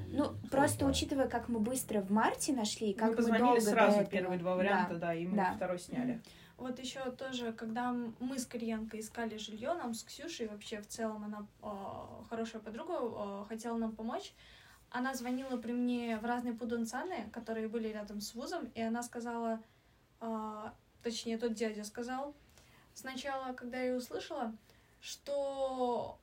ну, просто учитывая, как мы быстро в марте нашли, как мы, позвонили мы долго сразу этого... первые два варианта, да, да и мы да. второй сняли. Вот еще тоже, когда мы с Кореенко искали жилье, нам с Ксюшей вообще в целом она э, хорошая подруга э, хотела нам помочь. Она звонила при мне в разные пудунцаны, которые были рядом с вузом, и она сказала, э, точнее тот дядя сказал, сначала, когда я услышала, что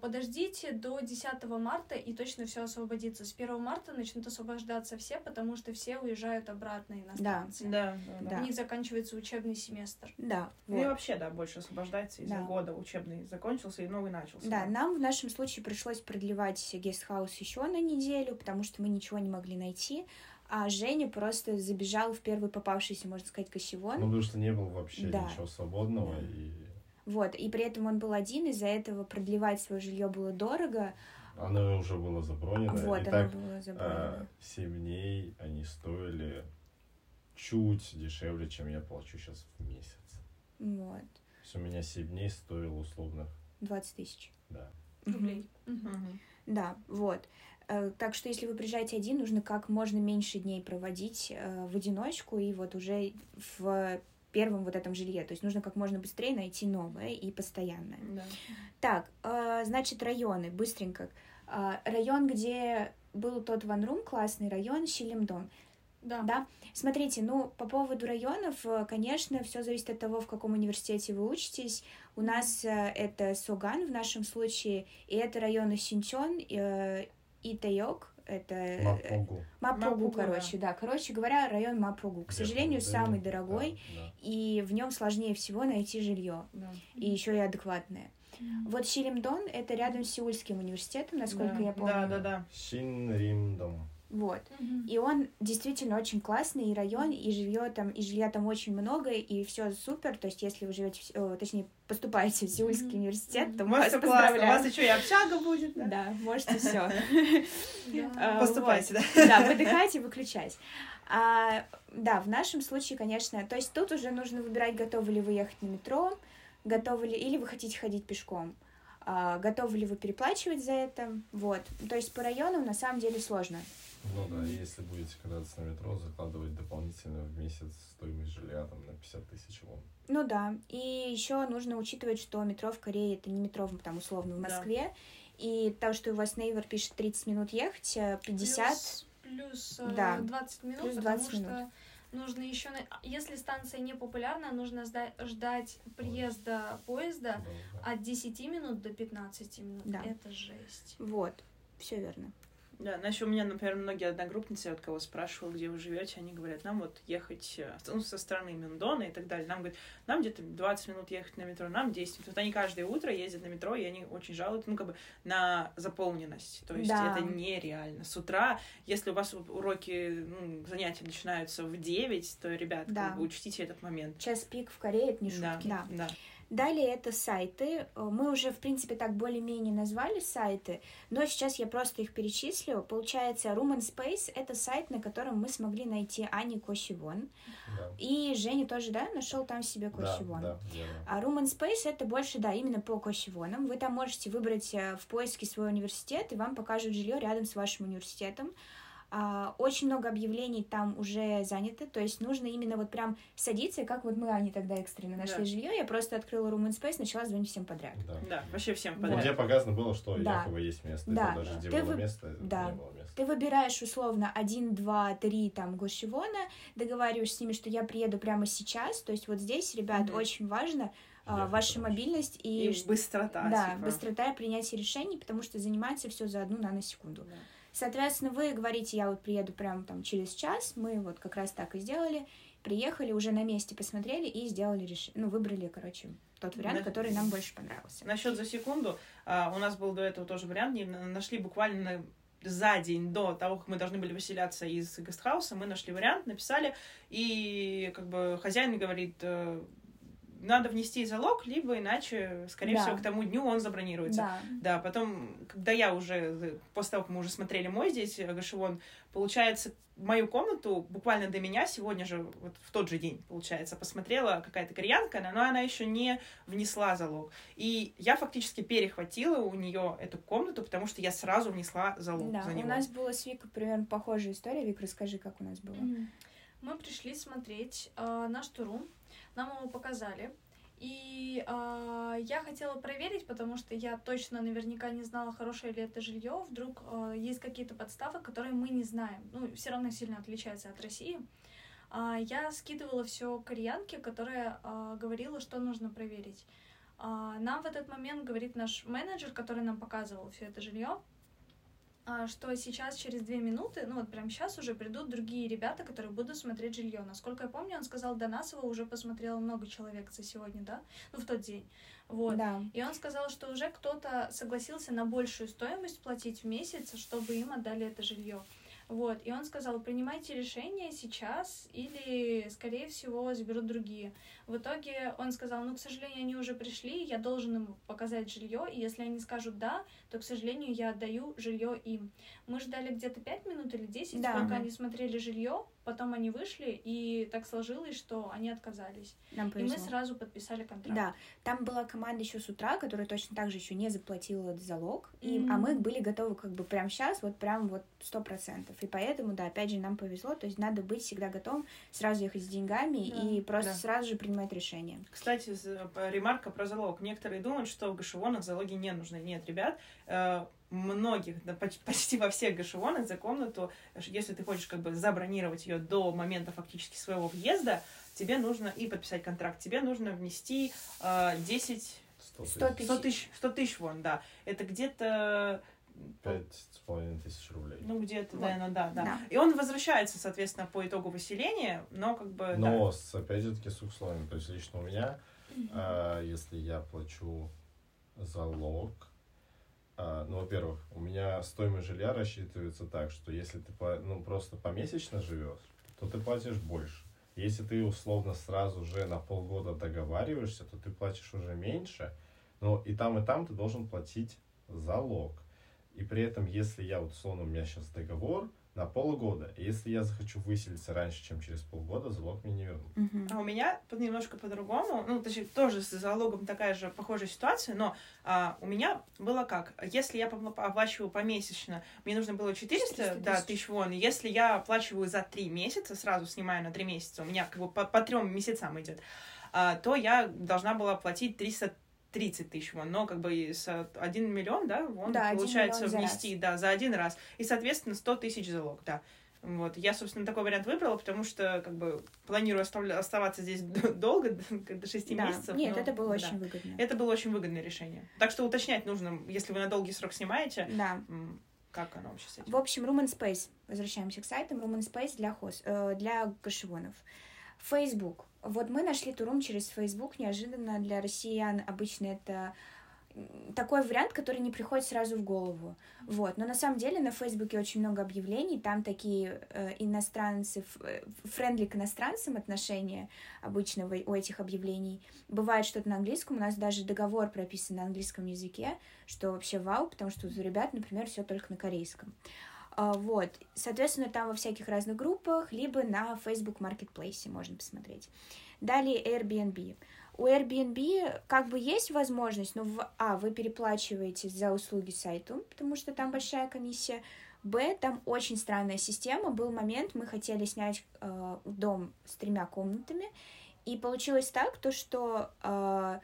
подождите до 10 марта, и точно все освободится. С 1 марта начнут освобождаться все, потому что все уезжают обратно иностранцы. Да, да, да. У них заканчивается учебный семестр. Да. Вот. Ну и вообще, да, больше освобождается из-за да. года учебный закончился и новый начался. Да, нам в нашем случае пришлось продлевать гестхаус еще на неделю, потому что мы ничего не могли найти. А Женя просто забежал в первый попавшийся, можно сказать, косевон. Ну, потому что не было вообще да. ничего свободного. Да. И вот, и при этом он был один, из-за этого продлевать свое жилье было дорого. Оно уже было забронено. Вот, и оно так, было забронено. А, 7 дней они стоили чуть дешевле, чем я плачу сейчас в месяц. Вот. То есть у меня 7 дней стоило условно... 20 тысяч. Да. Рублей. Угу. Да, вот. Э, так что если вы приезжаете один, нужно как можно меньше дней проводить э, в одиночку и вот уже в первом вот этом жилье. То есть нужно как можно быстрее найти новое и постоянное. Да. Так, э, значит, районы, быстренько. Э, район, где был тот Ван Рум, классный район, Шилимдон. Да. да. Смотрите, ну, по поводу районов, э, конечно, все зависит от того, в каком университете вы учитесь. У нас это Соган в нашем случае, и это районы Синчон э, и Тайок, это... Э, Мапугу. Мапугу, Мапугу короче, да. да. Короче говоря, район Мапугу. К сожалению, да, самый дорогой, да, да. и в нем сложнее всего найти жилье. Да. И еще и адекватное. Mm. Вот Шилимдон это рядом с Сеульским университетом, насколько да. я помню. Да, да, да. Шинримдом. Вот. Mm-hmm. И он действительно очень классный, и район, и жилье там, и жилья там очень много, и все супер. То есть, если вы живете, точнее, поступаете в Сеульский mm-hmm. университет, то мы вас поздравляем. У вас еще и общага будет. Да, да можете все. А, Поступайте, да. Да, выдыхайте, выключать. А, да, в нашем случае, конечно, то есть тут уже нужно выбирать, готовы ли вы ехать на метро, готовы ли, или вы хотите ходить пешком. А, готовы ли вы переплачивать за это? Вот. То есть по районам на самом деле сложно. Ну да, если будете кататься на метро, закладывать дополнительно в месяц стоимость жилья там на 50 тысяч вон. Ну да, и еще нужно учитывать, что метро в Корее это не метро там условно в Москве, да. и то, что у вас Нейвер пишет 30 минут ехать, 50... Плюс, плюс да, 20 минут, плюс 20 минут. что нужно еще, если станция не популярна, нужно ждать приезда поезда от 10 минут до 15 минут. Да. Это жесть. Вот, все верно. Да, значит, у меня, например, многие одногруппницы, от кого спрашивал, где вы живете, они говорят, нам вот ехать э, ну, со стороны Мендона и так далее. Нам говорят, нам где-то 20 минут ехать на метро, нам 10 Вот они каждое утро ездят на метро, и они очень жалуют, ну, как бы, на заполненность. То есть да. это нереально. С утра, если у вас уроки, ну, занятия начинаются в 9, то, ребят, да. как бы, учтите этот момент. Час пик в Корее — это не шутки. Да, да. Далее это сайты. Мы уже, в принципе, так более-менее назвали сайты, но сейчас я просто их перечислю. Получается, Room and Space — это сайт, на котором мы смогли найти Ани Кощевон. Да. И Женя тоже, да, нашел там себе Кощевон. Да, да, а Room and Space — это больше, да, именно по Кощевонам. Вы там можете выбрать э, в поиске свой университет, и вам покажут жилье рядом с вашим университетом. А, очень много объявлений там уже заняты, то есть нужно именно вот прям садиться, как вот мы, они тогда экстренно нашли да. жилье, я просто открыла Room and Space, начала звонить всем подряд. Да, да вообще всем подряд. Где показано было, что да. якобы есть место, да. даже где Ты было вы... место, да. не было места. Ты выбираешь условно один, два, три там гощевона, договариваешься с ними, что я приеду прямо сейчас, то есть вот здесь, ребят, mm-hmm. очень важно а, ваша мобильность и, и быстрота. Да, типа. быстрота принятия решений, потому что занимается все за одну наносекунду. Да. Соответственно, вы говорите, я вот приеду прямо там через час, мы вот как раз так и сделали, приехали, уже на месте посмотрели и сделали решение, ну, выбрали, короче, тот вариант, на... который нам больше понравился. Насчет за секунду, а, у нас был до этого тоже вариант, не нашли буквально за день до того, как мы должны были выселяться из гестхауса, мы нашли вариант, написали, и как бы хозяин говорит, э, надо внести залог, либо иначе, скорее да. всего, к тому дню он забронируется. Да. да, потом, когда я уже, после того, как мы уже смотрели мой здесь, э, Гашевон, получается, мою комнату буквально до меня сегодня же, вот в тот же день, получается, посмотрела какая-то кореянка, но она еще не внесла залог. И я фактически перехватила у нее эту комнату, потому что я сразу внесла залог да, за него. у нас была с Викой примерно похожая история. Вик, расскажи, как у нас было. Мы пришли смотреть э, наш турум нам его показали. И э, я хотела проверить, потому что я точно наверняка не знала, хорошее ли это жилье. Вдруг э, есть какие-то подставы, которые мы не знаем. Ну, все равно сильно отличается от России. Э, я скидывала все кореянке, которая э, говорила, что нужно проверить. Э, нам в этот момент говорит наш менеджер, который нам показывал все это жилье, что сейчас через две минуты, ну вот прямо сейчас уже придут другие ребята, которые будут смотреть жилье. Насколько я помню, он сказал, Донасова уже посмотрело много человек за сегодня, да, ну в тот день. Вот. Да. И он сказал, что уже кто-то согласился на большую стоимость платить в месяц, чтобы им отдали это жилье. Вот, и он сказал, принимайте решение сейчас или, скорее всего, заберут другие. В итоге он сказал, ну, к сожалению, они уже пришли, я должен им показать жилье, и если они скажут да, то, к сожалению, я отдаю жилье им. Мы ждали где-то 5 минут или 10, да. сколько они смотрели жилье, потом они вышли, и так сложилось, что они отказались. Нам повезло. И мы сразу подписали контракт. Да, там была команда еще с утра, которая точно так же еще не заплатила залог, и, mm-hmm. а мы были готовы как бы прямо сейчас, вот прям вот сто процентов. И поэтому, да, опять же, нам повезло, то есть надо быть всегда готовым сразу ехать с деньгами да, и просто да. сразу же принимать решение. Кстати, ремарка про залог. Некоторые думают, что в гашевонах залоги не нужны. Нет, ребят, э, многих, да, почти во всех гашевонах за комнату, если ты хочешь как бы забронировать ее до момента фактически своего въезда, тебе нужно и подписать контракт, тебе нужно внести э, 10... 100 тысяч. 100 тысяч, 100 тысяч вон, да. Это где-то Пять с половиной тысяч рублей. Ну, где-то, вот. наверное, да, да, да. И он возвращается, соответственно, по итогу выселения, но как бы... Но, да. с, опять же таки, с условием. То есть, лично у меня, mm-hmm. а, если я плачу залог, а, ну, во-первых, у меня стоимость жилья рассчитывается так, что если ты ну, просто помесячно живешь, то ты платишь больше. Если ты условно сразу же на полгода договариваешься, то ты платишь уже меньше, но и там, и там ты должен платить залог. И при этом, если я, вот условно, у меня сейчас договор на полгода, если я захочу выселиться раньше, чем через полгода, залог мне не вернут. Uh-huh. А у меня немножко по-другому, ну, точнее, тоже с залогом такая же похожая ситуация, но а, у меня было как? Если я оплачиваю помесячно, мне нужно было 400, 400 да, тысяч вон, если я оплачиваю за 3 месяца, сразу снимаю на 3 месяца, у меня как бы по, по 3 месяцам идет, а, то я должна была платить 300 30 тысяч вон, но как бы с 1 миллион, да, вон, да, получается внести, за да, за один раз. И, соответственно, 100 тысяч залог, да. Вот. Я, собственно, такой вариант выбрала, потому что, как бы, планирую оставаться здесь долго, до 6 да. месяцев. Нет, но, это было да. очень выгодно. Это было очень выгодное решение. Так что уточнять нужно, если вы на долгий срок снимаете, да. как оно вообще с этим. В общем, Room and Space, возвращаемся к сайтам, Room and Space для, хост, э, для кошевонов. Facebook. Вот мы нашли Турум через Facebook. Неожиданно для россиян обычно это такой вариант, который не приходит сразу в голову. Вот. Но на самом деле на Фейсбуке очень много объявлений, там такие э, иностранцы, э, френдли к иностранцам отношения обычно у этих объявлений. Бывает что-то на английском, у нас даже договор прописан на английском языке, что вообще вау, потому что у ребят, например, все только на корейском. Вот, соответственно, там во всяких разных группах, либо на Facebook Marketplace можно посмотреть. Далее Airbnb. У Airbnb как бы есть возможность, но, в, а, вы переплачиваете за услуги сайту, потому что там большая комиссия, Б, там очень странная система. Был момент, мы хотели снять э, дом с тремя комнатами, и получилось так, то, что э,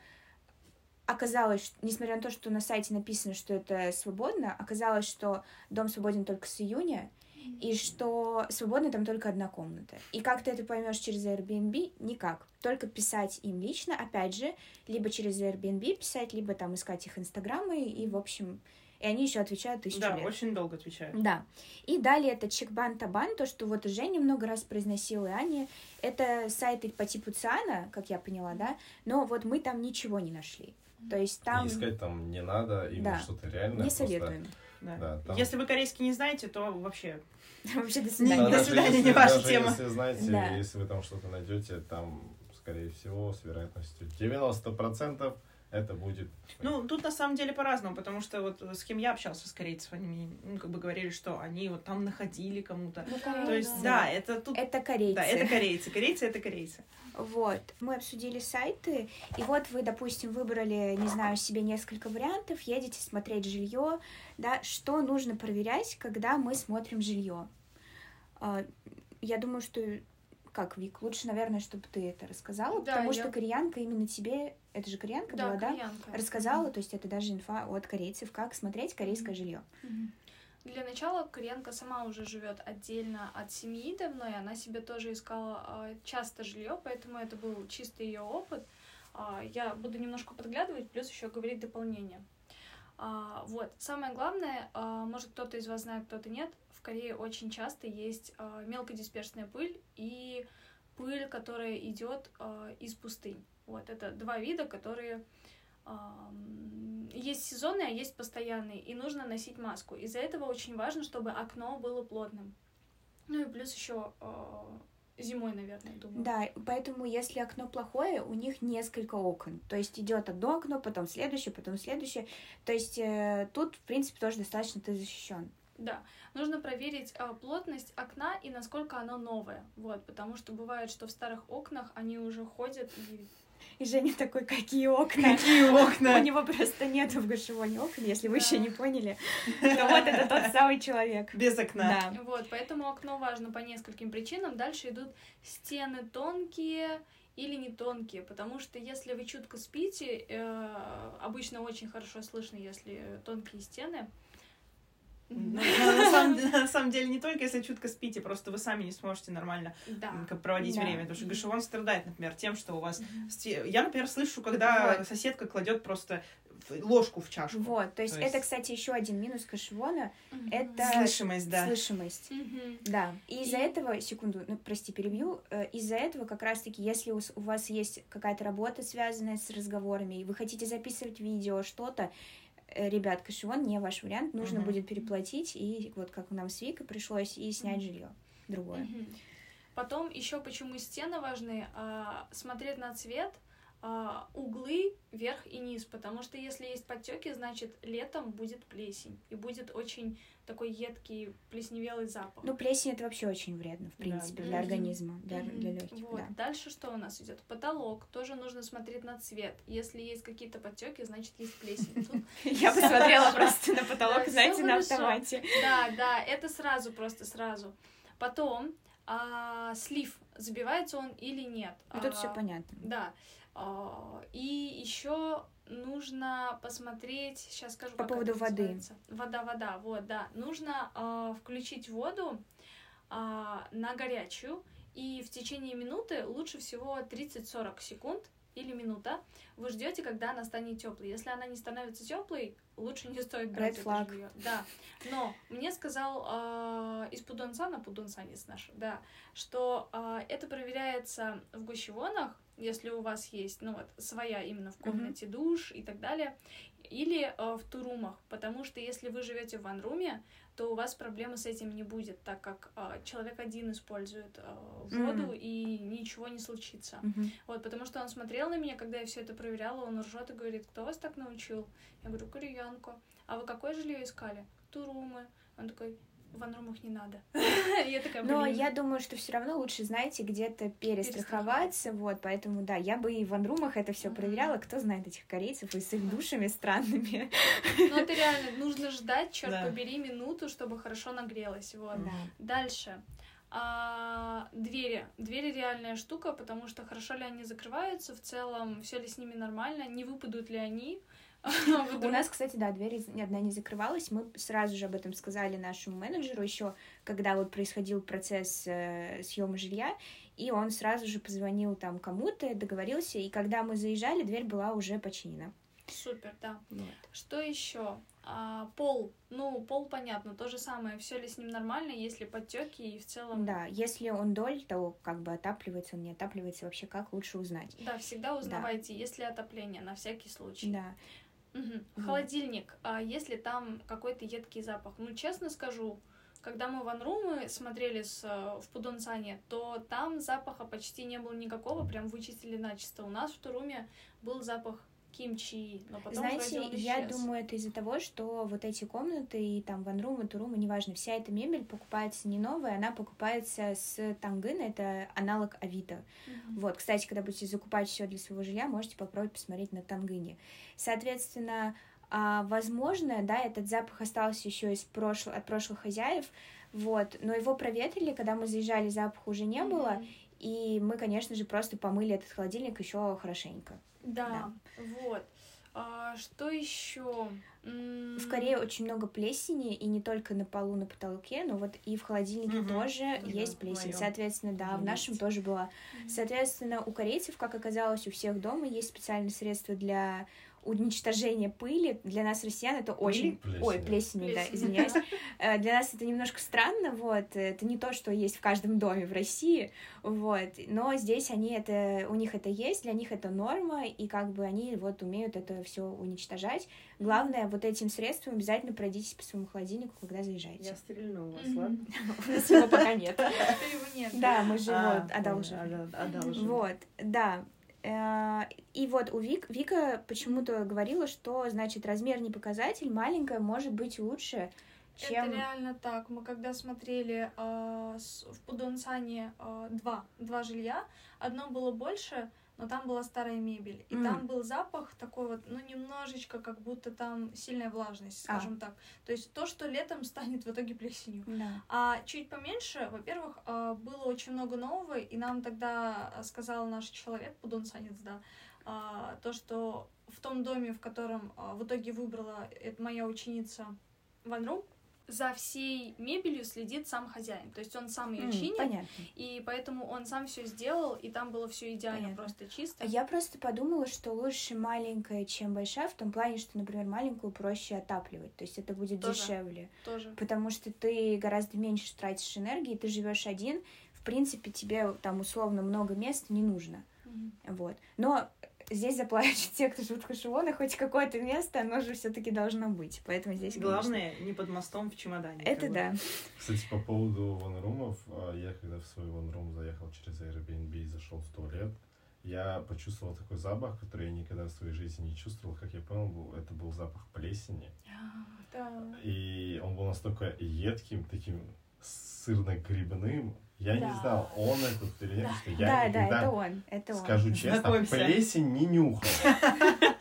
оказалось, несмотря на то, что на сайте написано, что это свободно, оказалось, что дом свободен только с июня, и что свободна там только одна комната. И как ты это поймешь через Airbnb? Никак. Только писать им лично, опять же, либо через Airbnb писать, либо там искать их инстаграмы, и, в общем, и они еще отвечают тысячу да, лет. Да, очень долго отвечают. Да. И далее это Чекбан Табан, то, что вот уже немного раз произносила Аня. Это сайты по типу Циана, как я поняла, да, но вот мы там ничего не нашли. То есть там... искать там не надо, именно да. что-то реальное. Не советуем. Да. Да, там... Если вы корейский не знаете, то вообще Вообще до свидания. до свидания, не ваша тема. Если знаете, да. если вы там что-то найдете, там, скорее всего, с вероятностью 90% это будет... Ну, тут на самом деле по-разному, потому что вот с кем я общался с корейцами, они ну, как бы говорили, что они вот там находили кому-то. Ну, То есть, да. да, это тут... Это корейцы. Да, это корейцы. Корейцы — это корейцы. Вот, мы обсудили сайты, и вот вы, допустим, выбрали, не знаю, себе несколько вариантов, едете смотреть жилье, да, что нужно проверять, когда мы смотрим жилье. А, я думаю, что как, Вик, лучше, наверное, чтобы ты это рассказала, да, потому я... что кореянка именно тебе, это же кореянка да, была, кореянка. да? Рассказала, то есть это даже инфа от корейцев, как смотреть корейское жилье. Для начала Кореянка сама уже живет отдельно от семьи давно, и она себе тоже искала а, часто жилье, поэтому это был чисто ее опыт. А, я буду немножко подглядывать, плюс еще говорить дополнение. А, вот, самое главное, может кто-то из вас знает, кто-то нет, в Корее очень часто есть мелкодисперсная пыль и пыль, которая идет из пустынь. Вот, это два вида, которые есть сезонные, а есть постоянные, и нужно носить маску. Из-за этого очень важно, чтобы окно было плотным. Ну и плюс еще а, зимой, наверное, думаю. Да, поэтому если окно плохое, у них несколько окон. То есть идет одно окно, потом следующее, потом следующее. То есть э, тут, в принципе, тоже достаточно ты защищен. Да, нужно проверить э, плотность окна и насколько оно новое. Вот, потому что бывает, что в старых окнах они уже ходят и и Женя такой, какие окна? Какие окна? У него просто нет в Гашевоне окон, если вы еще не поняли. То вот это тот самый человек. Без окна. Да. Вот, поэтому окно важно по нескольким причинам. Дальше идут стены тонкие, или не тонкие, потому что если вы чутко спите, э, обычно очень хорошо слышно, если тонкие стены, на, самом, на самом деле не только если чутко спите, просто вы сами не сможете нормально да. проводить да. время. Потому что Гашевон страдает, например, тем, что у вас... Я, например, слышу, когда вот. соседка кладет просто ложку в чашку. Вот, то есть, то есть... это, кстати, еще один минус кашевона. Mm-hmm. Это слышимость, да. Слышимость, да. И из-за этого, секунду, ну, прости, перебью, э, из-за этого как раз-таки, если у, у вас есть какая-то работа, связанная с разговорами, и вы хотите записывать видео, что-то, ребят, кэшевон не ваш вариант, нужно uh-huh. будет переплатить, и вот как нам с Викой пришлось, и снять uh-huh. жилье другое. Потом еще почему стены важны, а, смотреть на цвет, а, углы вверх и низ, потому что если есть подтеки, значит летом будет плесень и будет очень такой едкий плесневелый запах. Ну плесень это вообще очень вредно в принципе да. для организма, для, mm-hmm. для легких. Вот. Да. Дальше что у нас идет? Потолок тоже нужно смотреть на цвет. Если есть какие-то подтеки, значит есть плесень. Я посмотрела просто на потолок, знаете, на автомате. Да, да, это сразу просто сразу. Потом а, слив забивается он или нет. Ну, тут все понятно. Да. А, и еще нужно посмотреть, сейчас скажу, по поводу воды. Вода, вода, вот, да. Нужно э, включить воду э, на горячую и в течение минуты, лучше всего 30-40 секунд или минута, вы ждете, когда она станет теплой. Если она не становится теплой, лучше не стоит брать Red это жилье. Да. Но мне сказал э, из Пудонсана, Пудонсанец наш, да, что э, это проверяется в гущевонах если у вас есть, ну вот, своя именно в комнате mm-hmm. душ и так далее, или э, в турумах, потому что если вы живете в ванруме, то у вас проблемы с этим не будет, так как э, человек один использует э, воду mm-hmm. и ничего не случится. Mm-hmm. Вот, потому что он смотрел на меня, когда я все это проверяла, он ржет и говорит, кто вас так научил? Я говорю, кореянку. А вы какое жилье искали? Турумы. Он такой, ванрумах не надо. я такая, Но я думаю, что все равно лучше, знаете, где-то перестраховаться, вот, поэтому, да, я бы и в ванрумах это все проверяла, кто знает этих корейцев и с их душами странными. ну, это реально, нужно ждать, черт побери, минуту, чтобы хорошо нагрелось, вот. Дальше. А, двери. Двери реальная штука, потому что хорошо ли они закрываются, в целом, все ли с ними нормально, не выпадут ли они. У нас, кстати, да, дверь ни одна не закрывалась. Мы сразу же об этом сказали нашему менеджеру еще, когда вот происходил процесс э, съема жилья, и он сразу же позвонил там кому-то, договорился, и когда мы заезжали, дверь была уже починена. Супер, да. Вот. Что еще? А, пол, ну, пол понятно, то же самое, все ли с ним нормально, если подтеки и в целом. Да, если он доль, то как бы отапливается, он не отапливается, вообще как лучше узнать. Да, всегда узнавайте, да. если отопление, на всякий случай. Да. Угу. Холодильник, а если там какой-то едкий запах? Ну, честно скажу, когда мы ванрумы смотрели с, э, в Пудонсане, то там запаха почти не было никакого, прям вычистили начисто. У нас в Туруме был запах кимчи, но потом Знаете, я думаю, это из-за того, что вот эти комнаты и там ванрумы, турумы, неважно, вся эта мебель покупается не новая, она покупается с Тангына, это аналог Авито. Mm-hmm. Вот, кстати, когда будете закупать все для своего жилья, можете попробовать посмотреть на Тангыне. Соответственно, а, возможно, да, этот запах остался еще из прошлого, от прошлых хозяев, вот, но его проветрили, когда мы заезжали, запаха уже не mm-hmm. было, и мы, конечно же, просто помыли этот холодильник еще хорошенько. Да, да. вот. А, что еще? В Корее очень много плесени, и не только на полу, на потолке, но вот и в холодильнике угу. тоже да, есть плесень. Моё. Соответственно, да, есть. в нашем тоже была. Угу. Соответственно, у корейцев, как оказалось, у всех дома есть специальные средства для уничтожение пыли для нас, россиян, это очень... Плесень. Ой, плесени, плесень. да, извиняюсь. Э, для нас это немножко странно, вот, это не то, что есть в каждом доме в России, вот, но здесь они это, у них это есть, для них это норма, и как бы они вот умеют это все уничтожать. Главное, вот этим средством обязательно пройдитесь по своему холодильнику, когда заезжаете. Я стрельну у вас, ладно? У нас его пока нет. Да, мы же его одолжим. Вот, да, и вот у Вик, Вика почему-то говорила, что, значит, размер не показатель, маленькая может быть лучше, чем... Это реально так. Мы когда смотрели э, в Пудонсане э, два, два жилья, одно было больше, но там была старая мебель. И mm. там был запах такой вот, ну, немножечко, как будто там сильная влажность, а. скажем а. так. То есть то, что летом станет в итоге плесенью. Да. А чуть поменьше, во-первых, а, было очень много нового, и нам тогда сказал наш человек, пудонсанец, да, а, то, что в том доме, в котором в итоге выбрала это моя ученица Ван Ру, за всей мебелью следит сам хозяин. То есть он сам ее mm, чинит. Понятно. И поэтому он сам все сделал, и там было все идеально, понятно. просто чисто. Я просто подумала, что лучше маленькая, чем большая, в том плане, что, например, маленькую проще отапливать. То есть это будет Тоже. дешевле. Тоже. Потому что ты гораздо меньше тратишь энергии, ты живешь один. В принципе, тебе там условно много места не нужно. Mm-hmm. Вот. Но здесь заплачут те, кто живут в Хашивоне, хоть какое-то место, оно же все-таки должно быть. Поэтому здесь, Главное, конечно... не под мостом в чемодане. Это да. Кстати, по поводу ванрумов, а, я когда в свой ванрум заехал через Airbnb и зашел в туалет, я почувствовал такой запах, который я никогда в своей жизни не чувствовал. Как я понял, это был запах плесени. Да. И он был настолько едким, таким сырно-грибным, я да. не знал, он этот или нет, да. что я да, никогда, да, это он, это он. скажу честно, Знакомься. плесень не нюхал.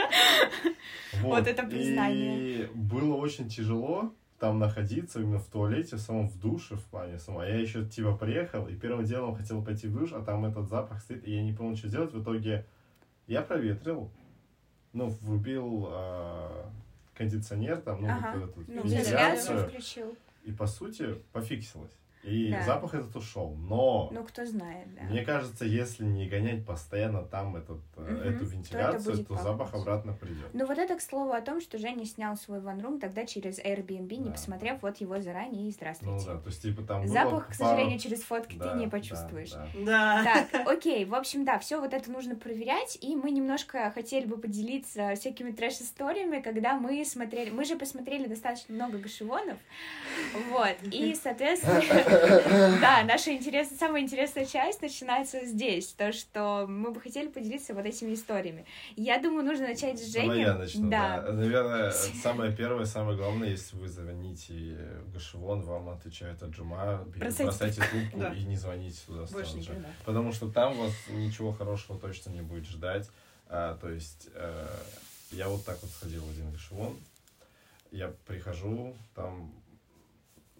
Вот это признание. И было очень тяжело там находиться, именно в туалете, самом в душе, в плане сама. Я еще типа приехал, и первым делом хотел пойти в душ, а там этот запах стоит, и я не понял, что делать. В итоге я проветрил, ну, врубил э, кондиционер, там, ну, ага. вот эту ну, вентиляцию. И, по сути, пофиксилось. И Да. запах этот ушел. Но Ну, кто знает, да. мне кажется, если не гонять постоянно там этот, Мгм. эту То это вентиляцию, будет то, запах обратно придет. Ну, вот это, к слову, о том, что Женя снял свой ванрум тогда через Airbnb, не Да. посмотрев вот его заранее, и Ну здравствуйте. да, то есть типа там Запах, к пару- сожалению, через фотки Да, ты не да, почувствуешь. да. Да. Так, окей, в общем, да, все вот это нужно проверять, и мы немножко хотели бы поделиться всякими трэш-историями, когда мы смотрели, мы же посмотрели достаточно много гашевонов, вот, и, соответственно, да, наша интерес... самая интересная часть начинается здесь, то, что мы бы хотели поделиться вот этими историями. Я думаю, нужно начать с Жени. Давай я начну, да. да. Наверное, самое первое, самое главное, если вы звоните в Гашевон, вам отвечает Аджума, бе- Бросайте трубку Да. и не звоните туда Больше сразу же. никогда. Потому что там вас ничего хорошего точно не будет ждать. А, то есть э, я вот так вот сходил в один Гашевон, я прихожу, там...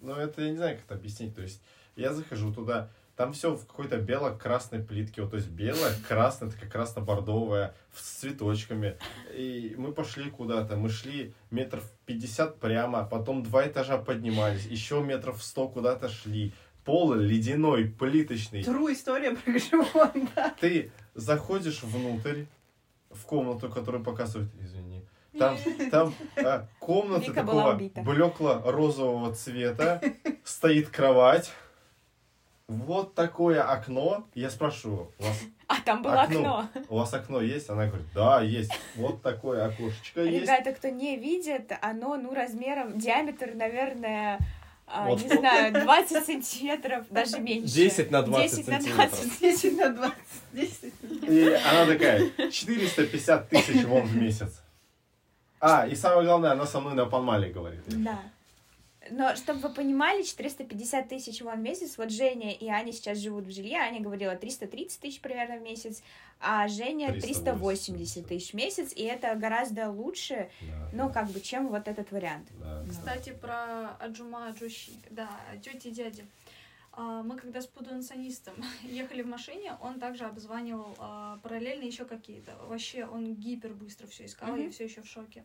Ну, это я не знаю, как это объяснить. То есть я захожу туда, там все в какой-то бело-красной плитке, вот, то есть белая, красная, такая красно-бордовая, с цветочками. И мы пошли куда-то, мы шли метров 50 прямо, потом два этажа поднимались, еще метров 100 куда-то шли. Пол ледяной, плиточный. True история про Гашевон, да. Ты заходишь внутрь, в комнату, которую показывают, извини, там, там а, комната Вика такого блекло-розового цвета, стоит кровать, вот такое окно. Я спрашиваю, у вас, А там было Окно. окно. у вас окно есть? Она говорит, да, есть. Вот такое окошечко есть. Ребята, кто не видит, оно, ну, размером, диаметр, наверное, а, Вот. не знаю, 20 сантиметров, даже меньше. 10 на 20 10 на сантиметров. 20. 10 на 20. 10. И она такая, 450 тысяч вон в месяц. А, и самое главное, она со мной на панмале говорит. Да. Но, чтобы вы понимали, 450 тысяч вон в месяц, вот Женя и Аня сейчас живут в жилье, Аня говорила 330 тысяч примерно в месяц, а Женя 380 380 тысяч в месяц, и это гораздо лучше, Да, ну, да, как бы, чем вот этот вариант. да. Кстати, про Аджума Аджуши, да, тети и дяди. А, Мы когда с пудуансонистом ехали в машине, он также обзванивал а, параллельно еще какие-то. Вообще он гипер быстро все искал, я Мгм. все еще в шоке.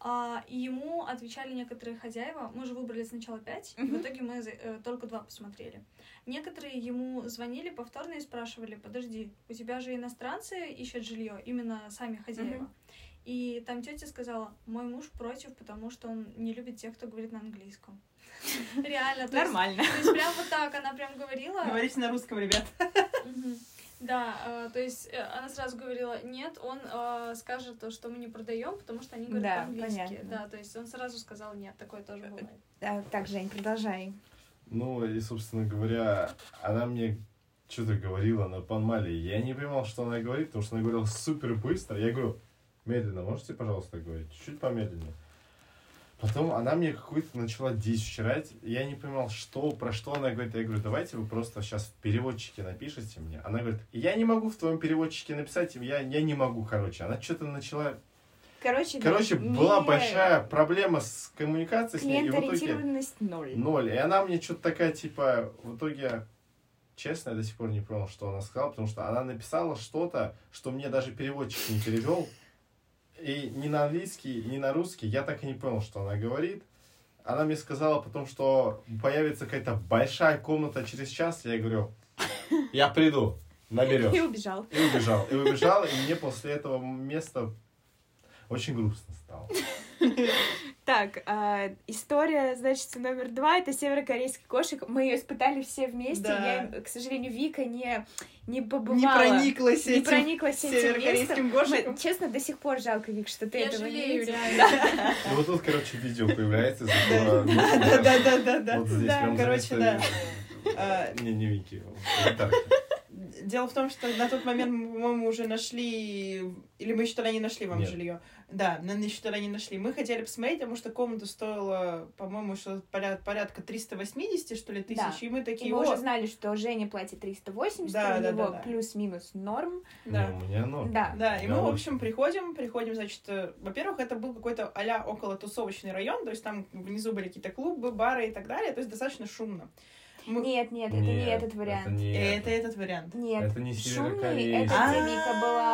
А, и ему отвечали некоторые хозяева. Мы же выбрали сначала пять, и в итоге мы э, только два посмотрели. Некоторые ему звонили повторно и спрашивали: подожди, у тебя же иностранцы ищут жилье, именно сами хозяева. Мгм. И там тетя сказала, мой муж против, потому что он не любит тех, кто говорит на английском. Реально, то есть, Нормально. то есть прям вот так она прям говорила. Говорите на русском, ребят. Да, э, то есть э, она сразу говорила, нет, он э, скажет, то, что мы не продаем, потому что они говорят по-английски. Да, то есть он сразу сказал нет, такое тоже бывает. Да, так, Жень, продолжай. Ну, и, собственно говоря, она мне что-то говорила на панмале. Я не понимал, что она говорит, потому что она говорила супер быстро. Я говорю, медленно, можете, пожалуйста, говорить? Чуть помедленнее. Потом она мне какую-то начала дичь вчерать. Я не понимал, что, про что она говорит. Я говорю, давайте вы просто сейчас в переводчике напишите мне. Она говорит, я не могу в твоем переводчике написать, я, я не могу, короче. Она что-то начала... Короче, Короче, не- была большая проблема с коммуникацией с ней, и в итоге... Ноль. Ноль. И она мне что-то такая, типа, в итоге, честно, я до сих пор не понял, что она сказала, потому что она написала что-то, что мне даже переводчик не перевел. И ни на английский, ни на русский я так и не понял, что она говорит. Она мне сказала потом, что появится какая-то большая комната через час. Я говорю, я приду, И наберешь. убежал. И убежал. И убежал, и мне после этого места очень грустно стало. Так, а, история, значит, номер два, это северокорейский кошек. Мы ее испытали все вместе. Да. Я, к сожалению, Вика не, не побывала. Не прониклась не этим прониклась этим северокорейским. Мы- честно, до сих пор жалко, Вик, что ты Я этого не жалею, видела. реально. Ну вот тут, короче, видео появляется. Да-да-да-да. Вот здесь Да, прям короче, зависает- А, Не, не Вики, аватарки. Дело в том, что на тот момент мы, по-моему, уже нашли... Или мы еще тогда не нашли вам жилье. Да, еще тогда не нашли. Мы хотели посмотреть, потому что комната стоила, по-моему, что поряд- порядка 380, что ли, тысяч. Да. И мы И такие, мы уже «О, знали, что Женя платит 380, Да, у да, него да, да. плюс-минус норм. Да. Не, у меня норм. Да. Да, и мы, в общем, приходим, приходим, значит, э, во-первых, это был какой-то а-ля около тусовочный район, то есть там внизу были какие-то клубы, бары и так далее, то есть достаточно шумно. Мы- Нет, нет, это не Нет, этот вариант. Это не Это это. этот вариант. Нет, Это не шумный, северокорейский. это где Вика была.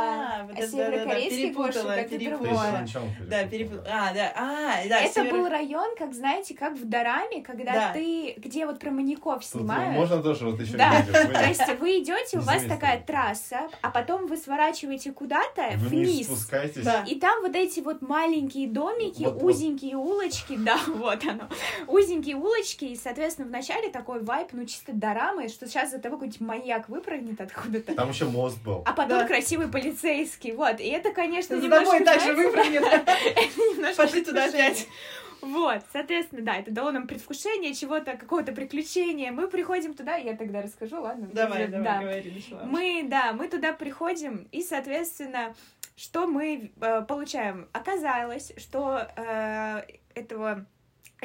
А, А северокорейский кошек перепутала, это другое. Да, перепутала. А, да, а, да. Это север- был район, как знаете, как в Дораме, когда Да. ты, где вот про маньяков Тут снимают. можно тоже вот еще Да. То есть вы идете, у вас такая трасса, а потом вы сворачиваете куда-то вниз спускаетесь. Да. И там вот эти вот маленькие домики, Вот- вот. узенькие улочки, да, вот оно, узенькие улочки, и, соответственно, вначале такой вайп, ну, чисто дорамы, что сейчас за тобой какой-нибудь маньяк выпрыгнет откуда-то, Там еще мост был. а потом Да. красивый полицейский, вот, и это, конечно, За немножко, тобой также знаете, выпрыгнет. Пошли туда опять. Вот, соответственно, да, это дало нам предвкушение чего-то, какого-то приключения. Мы приходим туда, я тогда расскажу, ладно? Давай, Да. давай, говори, начала. Мы, да, мы туда приходим, и, соответственно, что мы э, получаем? Оказалось, что э, этого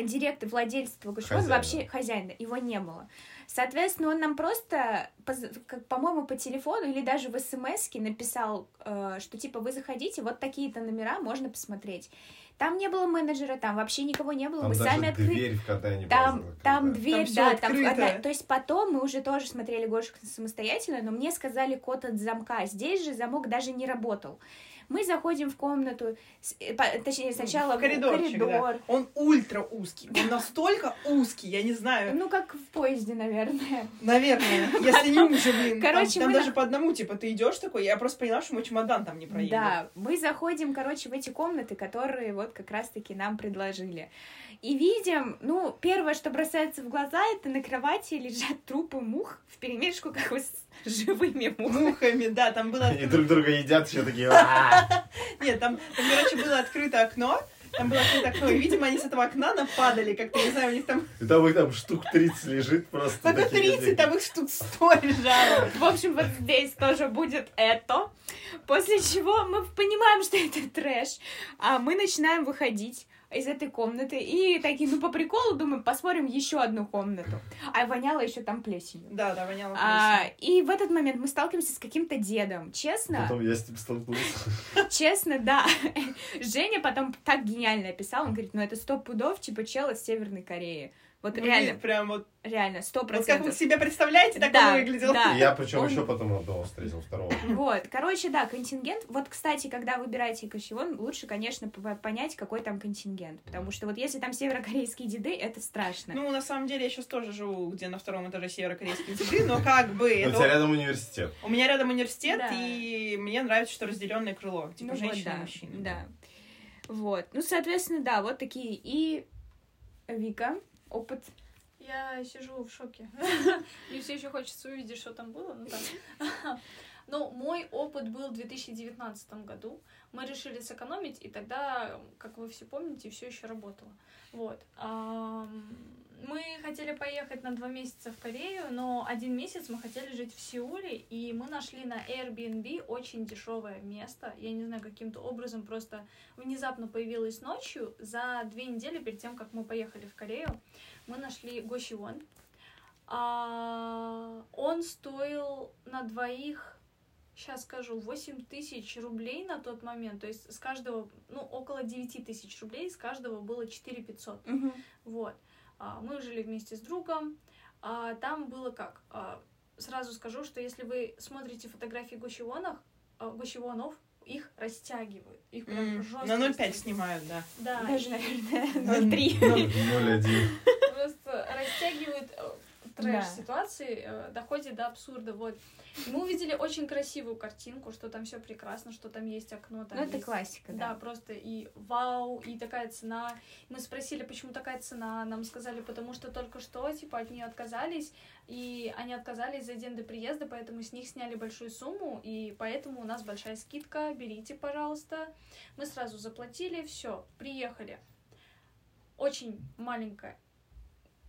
директора, владельца этого Хозяина. вообще хозяина, его не было. Соответственно, он нам просто, по-моему, по телефону или даже в смс написал, э, что типа вы заходите, вот такие-то номера можно посмотреть. Там не было менеджера, там вообще никого не было, Там мы даже сами открыли. дверь в когда не Там, была там закрыта. дверь, всё да, там одна- То есть потом мы уже тоже смотрели Гошек самостоятельно, но мне сказали код от замка. Здесь же замок даже не работал. Мы заходим в комнату, э, точнее, сначала в коридорчик, да. коридор. Он ультра узкий. Он настолько узкий, я не знаю. Ну, как в поезде, наверное. Наверное, если не уже, блин. Короче, там, даже на- по одному, типа, ты идешь такой, я просто поняла, что мой чемодан там не проедет. Да, мы заходим, короче, в эти комнаты, которые вот как раз-таки нам предложили. И видим, ну, первое, что бросается в глаза, это на кровати лежат трупы мух в перемешку, как вы с живыми мухами. Мухами, да, там было... Они друг друга едят, еще такие... «А-а-а». Нет, там, короче, было открыто окно, там было открыто окно, и, видимо, они с этого окна нападали, как-то, не знаю, у них там... И там их там штук 30 лежит просто. Пока такие 30, там их штук 100 лежало. В общем, вот здесь тоже будет это. После чего мы понимаем, что это трэш. А мы начинаем выходить из этой комнаты и такие, ну, по приколу, думаем, посмотрим еще одну комнату. А воняло еще там плесенью. Да, да, воняло А, плесенью. и в этот момент мы сталкиваемся с каким-то дедом. Честно, Потом я с ним столкнулся. честно, да. Женя потом так гениально описал, он говорит, ну это сто пудов, типа чел из Северной Кореи. Вот Ну, реально, Прям вот, реально, сто вот как вы процентов. себе представляете, так Да, он выглядел. да. Я причем он- еще потом одного встретил, второго. Вот, короче, да, контингент. Вот, кстати, когда выбираете кошевон, лучше, конечно, понять, какой там контингент. Потому что вот если там северокорейские деды, это страшно. Ну, на самом деле, я сейчас тоже живу, где на втором этаже северокорейские деды, но как бы... У тебя рядом университет. У меня рядом университет, и мне нравится, что разделенное крыло. Типа Ну женщина и мужчина. Да. Вот. Ну, соответственно, да, вот такие. И Вика, опыт. Я сижу в шоке. Мне все еще хочется увидеть, что там было. Ну, так. Ну, мой опыт был в 2019 году. Мы решили сэкономить, и тогда, как вы все помните, все еще работало. Вот. Мы хотели поехать на два месяца в Корею, но один месяц мы хотели жить в Сеуле, и мы нашли на Airbnb очень дешевое место. Я не знаю, каким-то образом просто внезапно появилось ночью за две недели перед тем, как мы поехали в Корею мы нашли Гощион. А, он стоил на двоих, сейчас скажу, 8 тысяч рублей на тот момент. То есть с каждого, ну, около 9 тысяч рублей, с каждого было 4 500. Вот. А, мы жили вместе с другом. А, там было как? А, сразу скажу, что если вы смотрите фотографии Гощионов, а, Гощионов, их растягивают. Их прям М, жестко На 0,5 растягивают. снимают, да. Да, Даже, наверное, 0,3. 0,1. просто растягивают э, Да. э, доходит до абсурда. Вот. И мы увидели очень красивую картинку, что там все прекрасно, что там есть окно. Там Ну, это есть- классика, Да, да. просто и вау, и такая цена. Мы спросили, почему такая цена. Нам сказали, потому что только что, типа, от нее отказались. И они отказались за день до приезда, поэтому с них сняли большую сумму. И поэтому у нас большая скидка. Берите, пожалуйста. Мы сразу заплатили, все, приехали. Очень маленькое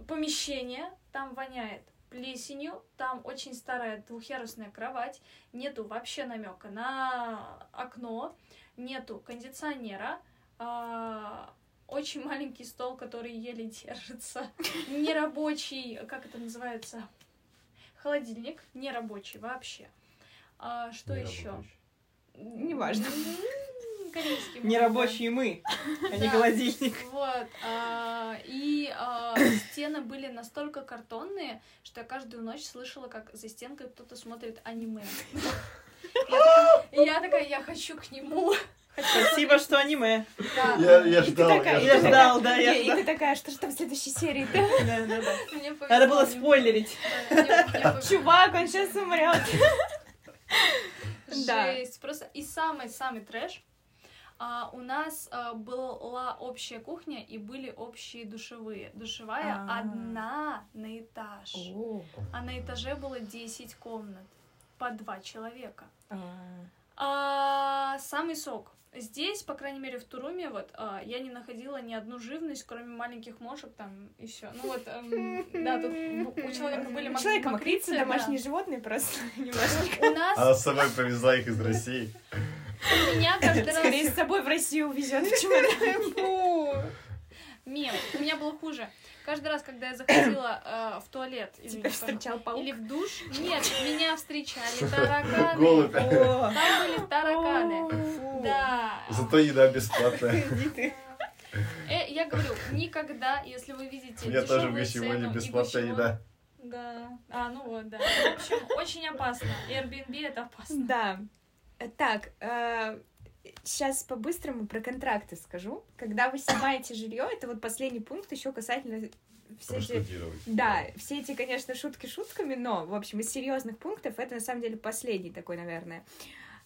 помещение, там воняет плесенью, там очень старая двухъярусная кровать, нету вообще намека на окно, нету кондиционера, а, очень маленький стол, который еле держится, нерабочий, как это называется, холодильник, нерабочий вообще. А, что Не еще? работающий. Неважно. М, корейский. Нерабочие мы, а не холодильник. Вот. а, И а, стены были настолько картонные, что я каждую ночь слышала, как за стенкой кто-то смотрит аниме. Я такая- я хочу к нему. Спасибо, что аниме. Да. Я, я И ты ждал, такая- я Я ждал. ждал, да, я И, и ждал. ты такая, что же там в следующей серии? Да, да, да. Надо было спойлерить. Чувак, он сейчас умрет. Жесть. Просто и самый-самый трэш. А, у нас а, была общая кухня и были общие душевые. Душевая А. одна на этаж. А на этаже было 10 комнат по два человека. А, самый сок. Здесь, по крайней мере, в Туруме, вот, а, я не находила ни одну живность, кроме маленьких мошек там и все. Ну вот, эм, да, тут у человека были мак- человека мокрицы, мокрицы, да. домашние животные просто немножечко. У нас Она с собой привезла их из России. Меня каждый раз... Скорее с собой в Россию увезет в чемодане. Фу. Мем. У меня было хуже. Каждый раз, когда я заходила э, в туалет, извините, встречал пожалуйста, или паук. в душ, нет, меня встречали тараканы. Голубь. Там были тараканы. фу. Да. Зато еда бесплатная. Э, я говорю, никогда, если вы видите меня тоже в и бесплатная еда. Да. А, ну вот, да. В общем, очень опасно. Airbnb это опасно. Да. Э, Так, сейчас по-быстрому про контракты скажу. Когда вы снимаете жилье, это вот последний пункт еще касательно все эти... Да, все эти, конечно, шутки шутками, но, в общем, из серьезных пунктов это на самом деле последний такой, наверное. А,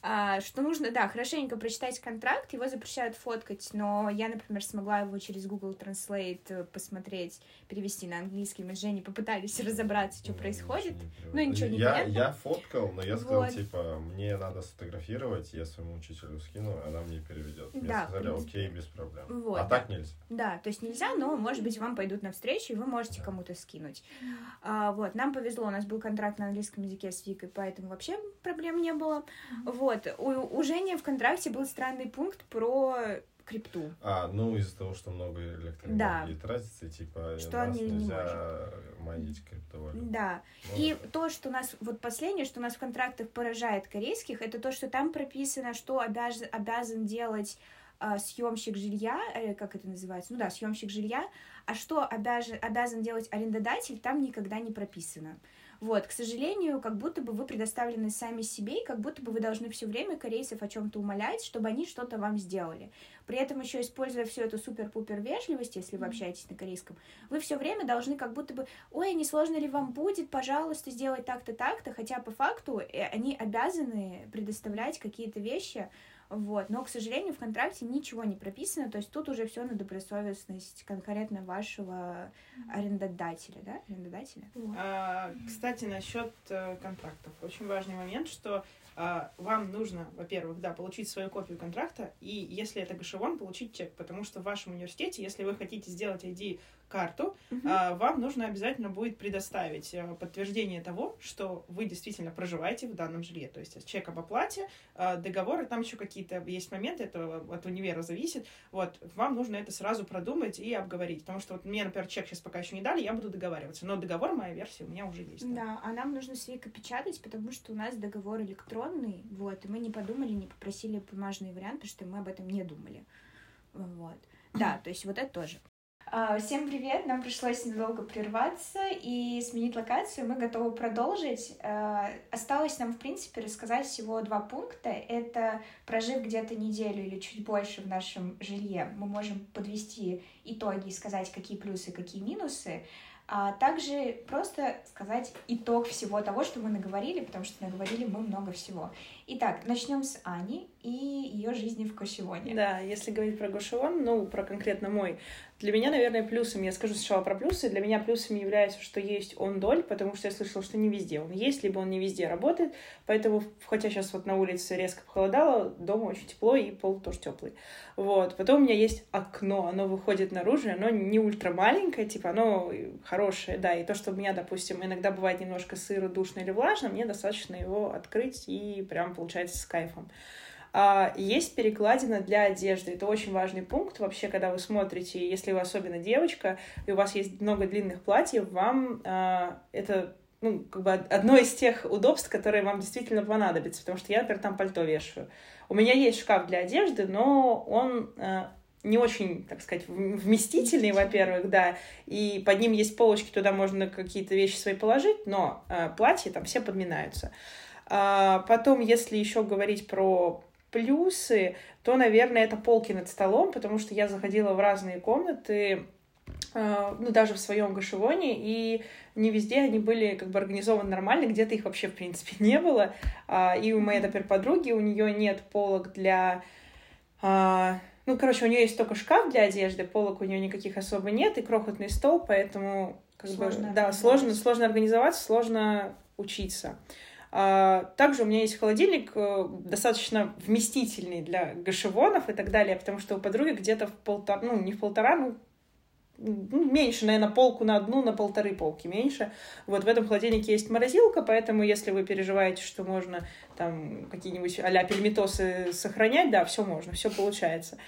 что нужно, да, хорошенько прочитать контракт, его запрещают фоткать, но я, например, смогла его через Google Translate э, посмотреть, перевести на английский. Мы с Женей попытались разобраться, что происходит. Ну, ничего не я, понятно. я фоткал, но я сказал, Вот. типа, мне надо сфотографировать, я своему учителю скину, она мне переведет. Мне Да, сказали, окей, без проблем. Вот, а да. так нельзя. Да, то есть нельзя, но, может быть, вам пойдут навстречу, и вы можете кому-то скинуть. А, вот, нам повезло, у нас был контракт на английском языке с Викой, поэтому вообще проблем не было. Вот, у, у Жени в контракте был странный пункт про крипту. А, ну, из-за того, что много электроэнергии Да. тратится, типа, Что нас они не нельзя майнить криптовалюту. Да. Ну, И то, что нас, вот последнее, что нас в контрактах поражает корейских, это то, что там прописано, что обяз- обязан делать а, съемщик жилья, э, как это называется, ну да, съемщик жилья, а что обяжен, обязан делать арендодатель, там никогда не прописано. Вот, к сожалению, как будто бы вы предоставлены сами себе, и как будто бы вы должны все время корейцев о чем-то умолять, чтобы они что-то вам сделали. При этом еще используя всю эту супер-пупер вежливость, если вы общаетесь на корейском, вы все время должны как будто бы, ой, а не сложно ли вам будет, пожалуйста, сделать так-то, так-то, хотя по факту э, они обязаны предоставлять какие-то вещи, вот, но, к сожалению, в контракте ничего не прописано, то есть тут уже все на добросовестность конкретно вашего арендодателя, да, арендодателя. Вот. А, Кстати, насчет э, контрактов. Очень важный момент, что а, вам нужно, во-первых, да, получить свою копию контракта, и если это гашевон, получить чек, потому что в вашем университете, если вы хотите сделать ID-карту, Мгм. а, вам нужно обязательно будет предоставить э, подтверждение того, что вы действительно проживаете в данном жилье. То есть чек об оплате, э, договоры, там еще какие-то есть моменты, это от универа зависит. Вот, вам нужно это сразу продумать и обговорить. Потому что вот мне, например, чек сейчас пока еще не дали, я буду договариваться. Но договор, моя версия, у меня уже есть. Да, а нам нужно с Викой печатать, потому что у нас договор электронный, вот, и мы не подумали, не попросили бумажный вариант, потому что мы об этом не думали. Вот. Да, то есть вот это тоже. А, Всем привет! Нам пришлось недолго прерваться и сменить локацию. Мы готовы продолжить. А, Осталось нам, в принципе, рассказать всего два пункта. Это прожив где-то неделю или чуть больше в нашем жилье, мы можем подвести итоги и сказать, какие плюсы, какие минусы а также просто сказать итог всего того, что мы наговорили, потому что наговорили мы много всего. Итак, начнем с Ани и ее жизни в Кошевоне. Да, если говорить про Гошион, ну, про конкретно мой, для меня, наверное, плюсом, я скажу сначала про плюсы, для меня плюсами является, что есть он-доль, потому что я слышала, что не везде он есть, либо он не везде работает, поэтому, хотя сейчас вот на улице резко похолодало, дома очень тепло и пол тоже теплый. Вот, потом у меня есть окно, оно выходит наружу, оно не ультра маленькое, типа, оно хорошее, да, и то, что у меня, допустим, иногда бывает немножко сыро, душно или влажно, мне достаточно его открыть и прям получается с кайфом. А, Есть перекладина для одежды. Это очень важный пункт. Вообще, когда вы смотрите, если вы особенно девочка, и у вас есть много длинных платьев, вам а, это ну, как бы одно из тех удобств, которые вам действительно понадобятся, потому что я, например, там пальто вешаю. У меня есть шкаф для одежды, но он э, не очень, так сказать, вместительный, во-первых, да, и под ним есть полочки, туда можно какие-то вещи свои положить, но э, платья там все подминаются. А потом, если еще говорить про плюсы, то, наверное, это полки над столом, потому что я заходила в разные комнаты, э, ну, даже в своем гашевоне, и не везде они были как бы организованы нормально, где-то их вообще, в принципе, не было. А, и у моей, например, подруги, у нее нет полок для а, ну, короче, у нее есть только шкаф для одежды, полок у нее никаких особо нет, и крохотный стол, поэтому как сложно бы, да, сложно, сложно организоваться, сложно учиться. А, также у меня есть холодильник э, достаточно вместительный для гашевонов и так далее, потому что у подруги где-то в полтора, ну, не в полтора, ну, ну, меньше, наверное, полку на одну, на полторы полки меньше. Вот в этом холодильнике есть морозилка, поэтому если вы переживаете, что можно там какие-нибудь а-ля пельметосы сохранять, да, все можно, все получается.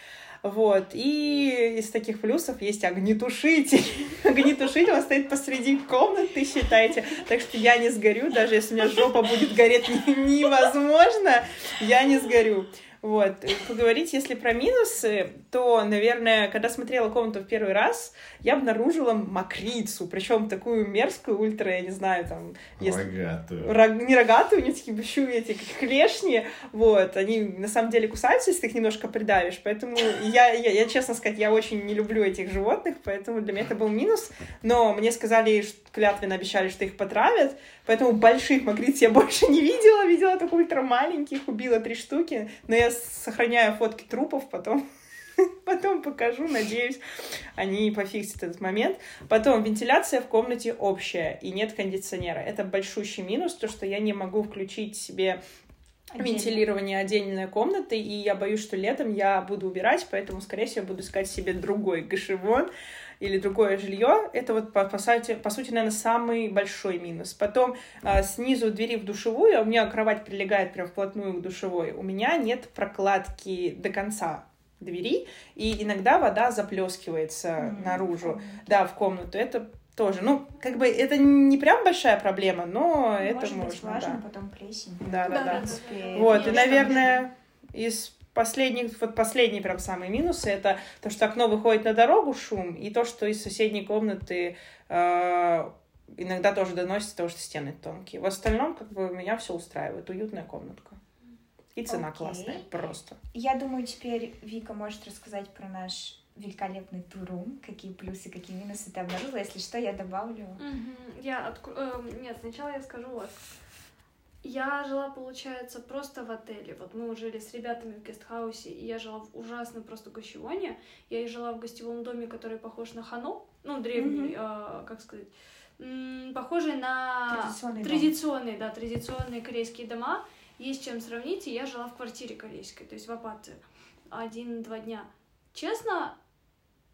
Вот. И из таких плюсов есть огнетушитель. огнетушитель он стоит посреди комнаты, считайте. Так что я не сгорю, даже если у меня жопа будет гореть невозможно, я не сгорю. Вот. Поговорить, если про минусы, то, наверное, когда смотрела комнату в первый раз, я обнаружила мокрицу, причем такую мерзкую, ультра, я не знаю, там... Если... Рогатую. Рог... Не рогатую, у нее такие бещу эти клешни, вот, они на самом деле кусаются, если ты их немножко придавишь, поэтому я, я, я, честно сказать, я очень не люблю этих животных, поэтому для меня это был минус, но мне сказали, что клятвенно обещали, что их потравят, поэтому больших мокриц я больше не видела, видела только ультра маленьких, убила три штуки, но я сохраняю фотки трупов потом. Потом покажу, надеюсь, они пофиксят этот момент. Потом вентиляция в комнате общая и нет кондиционера. Это большущий минус, то, что я не могу включить себе Отдельно. вентилирование отдельной комнаты, и я боюсь, что летом я буду убирать, поэтому, скорее всего, буду искать себе другой гашевон или другое жилье. Это вот, по, по, сути, по сути, наверное, самый большой минус. Потом а, снизу двери в душевую, а у меня кровать прилегает прям вплотную к душевой, у меня нет прокладки до конца двери, и иногда вода заплескивается mm-hmm. наружу, да, в комнату. Это тоже, ну, как бы это не прям большая проблема, но ну, это может можно. Быть важно, да. потом плесень. Да, да, да. да. Вот, и, наверное, из последних, вот последние прям самые минусы, это то, что окно выходит на дорогу, шум, и то, что из соседней комнаты э, иногда тоже доносится того, что стены тонкие. В остальном, как бы, меня все устраивает. Уютная комнатка. И цена okay. классная, просто. Я думаю, теперь Вика может рассказать про наш великолепный турум, какие плюсы, какие минусы ты обнаружила. Если что, я добавлю. Mm-hmm. Я откро... э, Нет, сначала я скажу вот. Я жила, получается, просто в отеле. Вот мы жили с ребятами в гестхаусе, и я жила в ужасном просто гостевоне. Я и жила в гостевом доме, который похож на Хано, ну, древний, mm-hmm. э, как сказать, м- похожий на традиционные, традиционные да, традиционные корейские дома есть чем сравнить, и я жила в квартире корейской, то есть в апате один-два дня. Честно,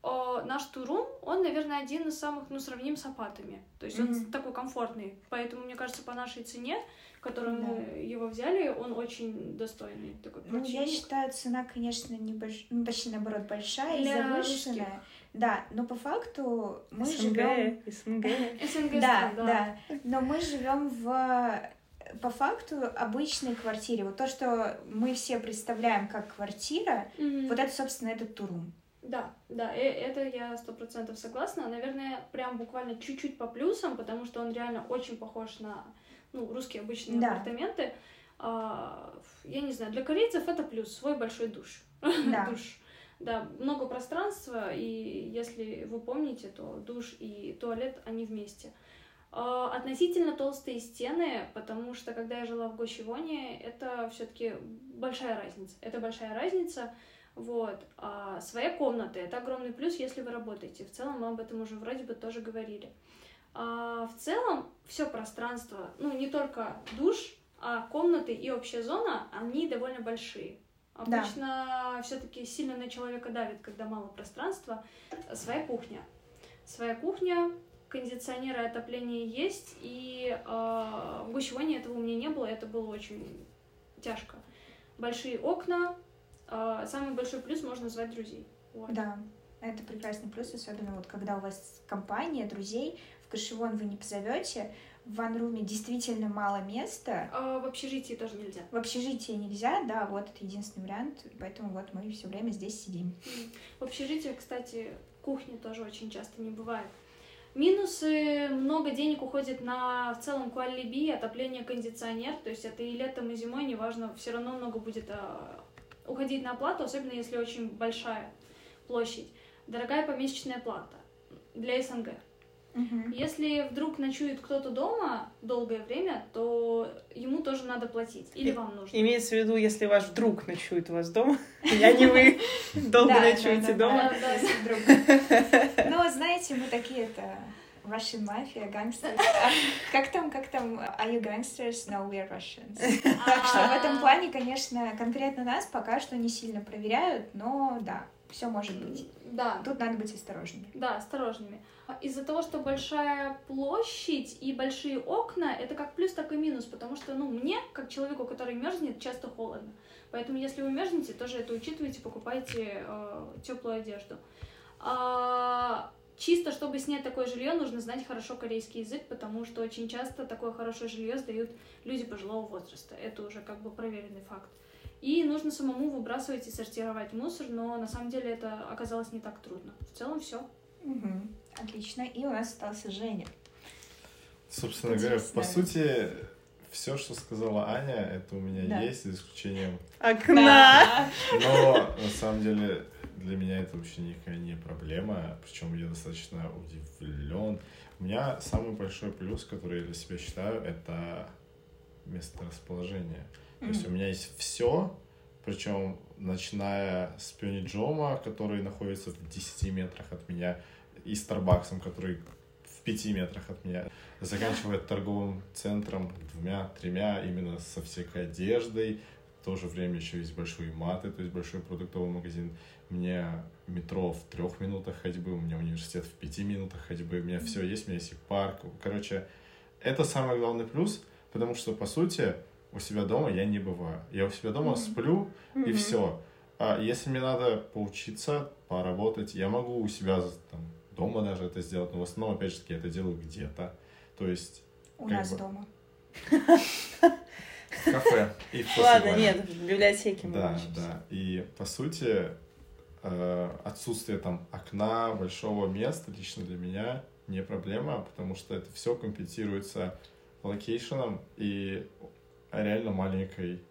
о, наш турум, он, наверное, один из самых, ну, сравним с апатами. То есть mm-hmm. он такой комфортный. Поэтому, мне кажется, по нашей цене, которую да. мы его взяли, он очень достойный. Такой ну, я считаю, цена, конечно, не больш... ну, почти наоборот, большая Для и завышенная. Русских. Да, но по факту мы СНГ, живем... СНГ. СНГ. Да, да. Но мы живем в по факту обычной квартире. Вот то, что мы все представляем как квартира, mm-hmm. вот это, собственно, этот турум. Да, да, э, это я сто процентов согласна. Наверное, прям буквально чуть-чуть по плюсам, потому что он реально очень похож на ну, русские обычные да. апартаменты. А, я не знаю, для корейцев это плюс, свой большой душ. Да. душ. Да, много пространства, и если вы помните, то душ и туалет, они вместе. А, относительно толстые стены, потому что когда я жила в Гощевоне, это все-таки большая разница. Это большая разница. Вот. А своя комната — это огромный плюс, если вы работаете. В целом мы об этом уже вроде бы тоже говорили. А в целом все пространство, ну не только душ, а комнаты и общая зона, они довольно большие. Обычно да. все-таки сильно на человека давит, когда мало пространства. Своя кухня. Своя кухня, кондиционеры, отопление есть, и э, в Гущеване этого у меня не было, это было очень тяжко. Большие окна, э, самый большой плюс можно звать друзей. Вот. Да, это прекрасный плюс, особенно вот когда у вас компания друзей, в кашевон вы не позовете, в ванруме действительно мало места. А в общежитии тоже нельзя. В общежитии нельзя, да, вот это единственный вариант, поэтому вот мы все время здесь сидим. В общежитии, кстати, кухни тоже очень часто не бывает. Минусы, много денег уходит на в целом куалиби, отопление, кондиционер, то есть это и летом, и зимой, неважно, все равно много будет а, уходить на оплату, особенно если очень большая площадь. Дорогая помесячная плата для СНГ. Мгм. Если вдруг ночует кто-то дома долгое время, то ему тоже надо платить. Или И- вам нужно. Имеется в виду, если ваш друг ночует у вас дома, а не вы долго ночуете дома. Ну, знаете, мы такие это Russian mafia, gangsters. А Как там, как там? Are you gangsters? No, we're Russians. Так что в этом плане, конечно, конкретно нас пока что не сильно проверяют, но да, все может быть. Да, Тут надо быть осторожными. да, осторожными. Из-за того, что большая площадь и большие окна, это как плюс, так и минус, потому что, ну, мне, как человеку, который мерзнет, часто холодно. Поэтому, если вы мерзнете, тоже это учитывайте, покупайте теплую одежду. А, чисто, чтобы снять такое жилье, нужно знать хорошо корейский язык, потому что очень часто такое хорошее жилье сдают люди пожилого возраста. Это уже как бы проверенный факт. И нужно самому выбрасывать и сортировать мусор, но на самом деле это оказалось не так трудно. В целом все. Мгм. Отлично. И у нас остался Женя. Собственно говоря, по сути, все, что сказала Аня, это у меня Да. есть, за исключением Окна! Но на самом деле для меня это вообще никакая не проблема, причем я достаточно удивлен. У меня самый большой плюс, который я для себя считаю, это месторасположение. То есть у меня есть все, причем начиная с Пиониджома, который находится в 10 метрах от меня, и Старбаксом, который в 5 метрах от меня, заканчивая торговым центром двумя-тремя, именно со всякой одеждой, в то же время еще есть большие маты, то есть большой продуктовый магазин. У меня метро в трех минутах ходьбы, у меня университет в пяти минутах ходьбы, у меня все есть, у меня есть и парк. Короче, это самый главный плюс, потому что, по сути, у себя дома я не бываю. Я у себя дома Мгм. сплю, и Мгм. все. А если мне надо поучиться, поработать, я могу у себя там, дома даже это сделать, но в основном, опять же таки, я это делаю где-то. То есть У нас бы. дома. кафе и Ладно, нет, в библиотеке мы Да, учимся. да. И по сути, э, отсутствие там окна, большого места лично для меня не проблема, потому что это все компенсируется location ом и реально маленькой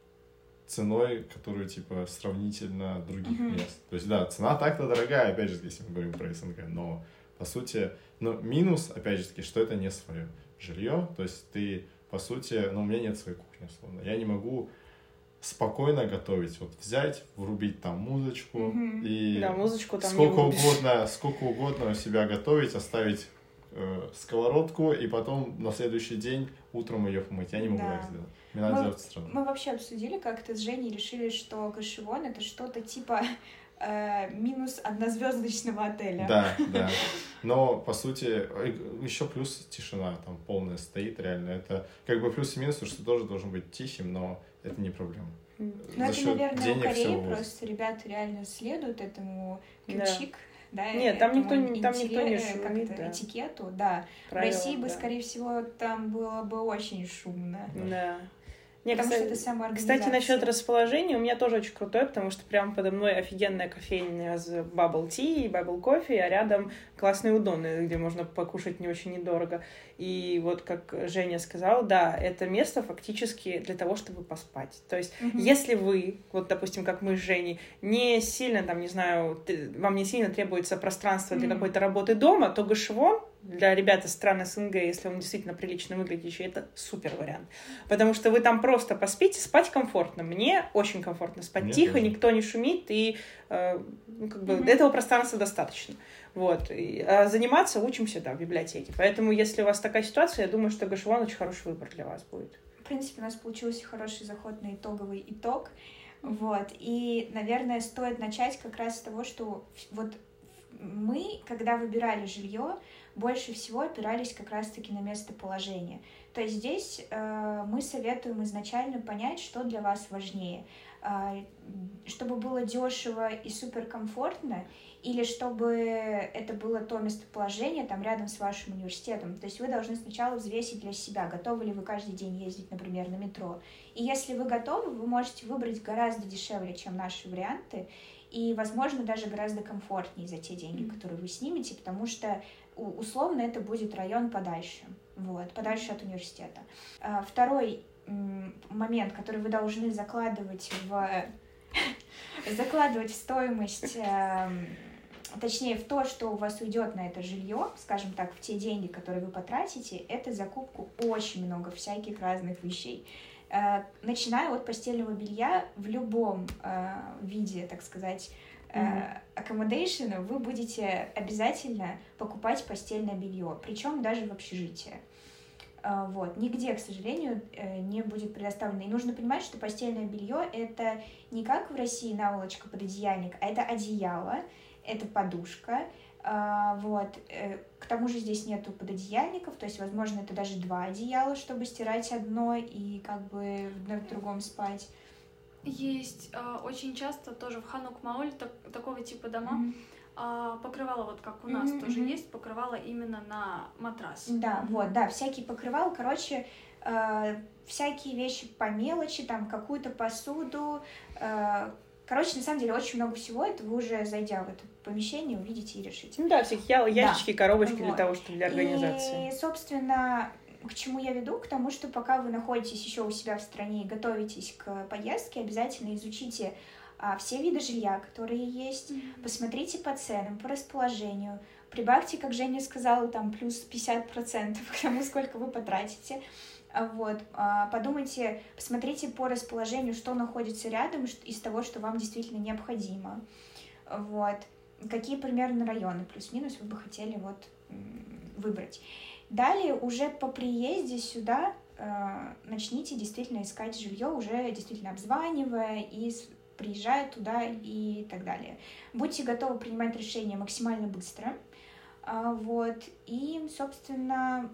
ценой, которую, типа, сравнительно других Мгм. мест. То есть, да, цена так-то дорогая, опять же, если мы говорим про СНГ, но, по сути, ну, минус, опять же таки, что это не свое жилье, то есть ты, по сути, ну, у меня нет своей кухни, условно, я не могу спокойно готовить, вот взять, врубить там музычку Мгм. и Да, музычку там сколько угодно, сколько угодно у себя готовить, оставить э, сковородку и потом на следующий день утром ее помыть. Я не могу Да. так сделать. Надо Мы-. Мы вообще обсудили как-то с Женей, решили, что кашевон это что-то типа э, минус однозвездочного отеля. Да, да. Но, по сути, еще плюс тишина, там полная стоит реально. Это как бы плюс и минус, потому что тоже должен быть тихим, но это не проблема. Ну, это, наверное, у Кореи просто ребята реально следуют этому Да. ключик. Да, Нет, там никто не- там никто не шумит, это, да. этикету, да. Правила, в России бы, да. скорее всего, там было бы очень шумно. Да. Не, потому кстати, что это самоорганизация. Кстати, насчет расположения у меня тоже очень крутое, потому что прямо подо мной офигенная кофейня с bubble tea и bubble кофе, а рядом классные удоны, где можно покушать не очень недорого. И вот как Женя сказала, да, это место фактически для того, чтобы поспать. То есть Мгм. если вы, вот, допустим, как мы с Женей, не сильно, там, не знаю, вам не сильно требуется пространство для Мгм. какой-то работы дома, то гашевон для ребят из стран СНГ, если он действительно прилично выглядящий, это супер вариант. Потому что вы там просто поспите, спать комфортно. Мне очень комфортно спать Мне тихо, тоже. никто не шумит, и э, ну, как бы Мгм. этого пространства достаточно. Вот. И, а заниматься учимся, да, в библиотеке. Поэтому, если у вас такая ситуация, я думаю, что Гашевон очень хороший выбор для вас будет. В принципе, у нас получился хороший заход на итоговый итог. Вот. И, наверное, стоит начать как раз с того, что вот мы, когда выбирали жилье, больше всего опирались как раз-таки на местоположение. То есть здесь э, мы советуем изначально понять, что для вас важнее. Э, чтобы было дешево и суперкомфортно, или чтобы это было то местоположение там рядом с вашим университетом. То есть вы должны сначала взвесить для себя, готовы ли вы каждый день ездить, например, на метро. И если вы готовы, вы можете выбрать гораздо дешевле, чем наши варианты, и, возможно, даже гораздо комфортнее за те деньги, которые вы снимете, потому что условно это будет район подальше, вот, подальше от университета. А, второй момент, который вы должны закладывать в закладывать в стоимость, э, точнее в то, что у вас уйдет на это жилье, скажем так, в те деньги, которые вы потратите, это закупку очень много всяких разных вещей. Э, начиная от постельного белья в любом э, виде, так сказать, mm-hmm. accommodation, вы будете обязательно покупать постельное белье, причем даже в общежитии. Вот. Нигде, к сожалению, не будет предоставлено. И нужно понимать, что постельное белье это не как в России наволочка под одеяльник, а это одеяло, это подушка, вот. Э, к тому же здесь нету пододеяльников, то есть, возможно, это даже два одеяла, чтобы стирать одно и как бы в другом спать. Есть э, очень часто тоже в Ханук Мауль так, такого типа дома. Mm-hmm. Э, покрывало, вот как у нас mm-hmm. тоже есть, покрывало именно на матрас. Да, mm-hmm. вот, да, всякие покрывал, короче, э, всякие вещи по мелочи, там какую-то посуду, э, Короче, на самом деле очень много всего. Это вы уже зайдя в это помещение, увидите и решите. Ну да, всякие я, ящички, да. коробочки вот. для того, чтобы для организации. И, собственно, к чему я веду? К тому, что пока вы находитесь еще у себя в стране и готовитесь к поездке, обязательно изучите а, все виды жилья, которые есть, mm-hmm. посмотрите по ценам, по расположению, прибавьте, как Женя сказала, там плюс 50% к тому, сколько вы потратите. А, вот, а, подумайте, посмотрите по расположению, что находится рядом из того, что вам действительно необходимо. Вот, какие примерно районы плюс-минус вы бы хотели вот выбрать. Далее уже по приезде сюда а, начните действительно искать жилье, уже действительно обзванивая и приезжая туда и так далее. Будьте готовы принимать решения максимально быстро. Вот. И, собственно,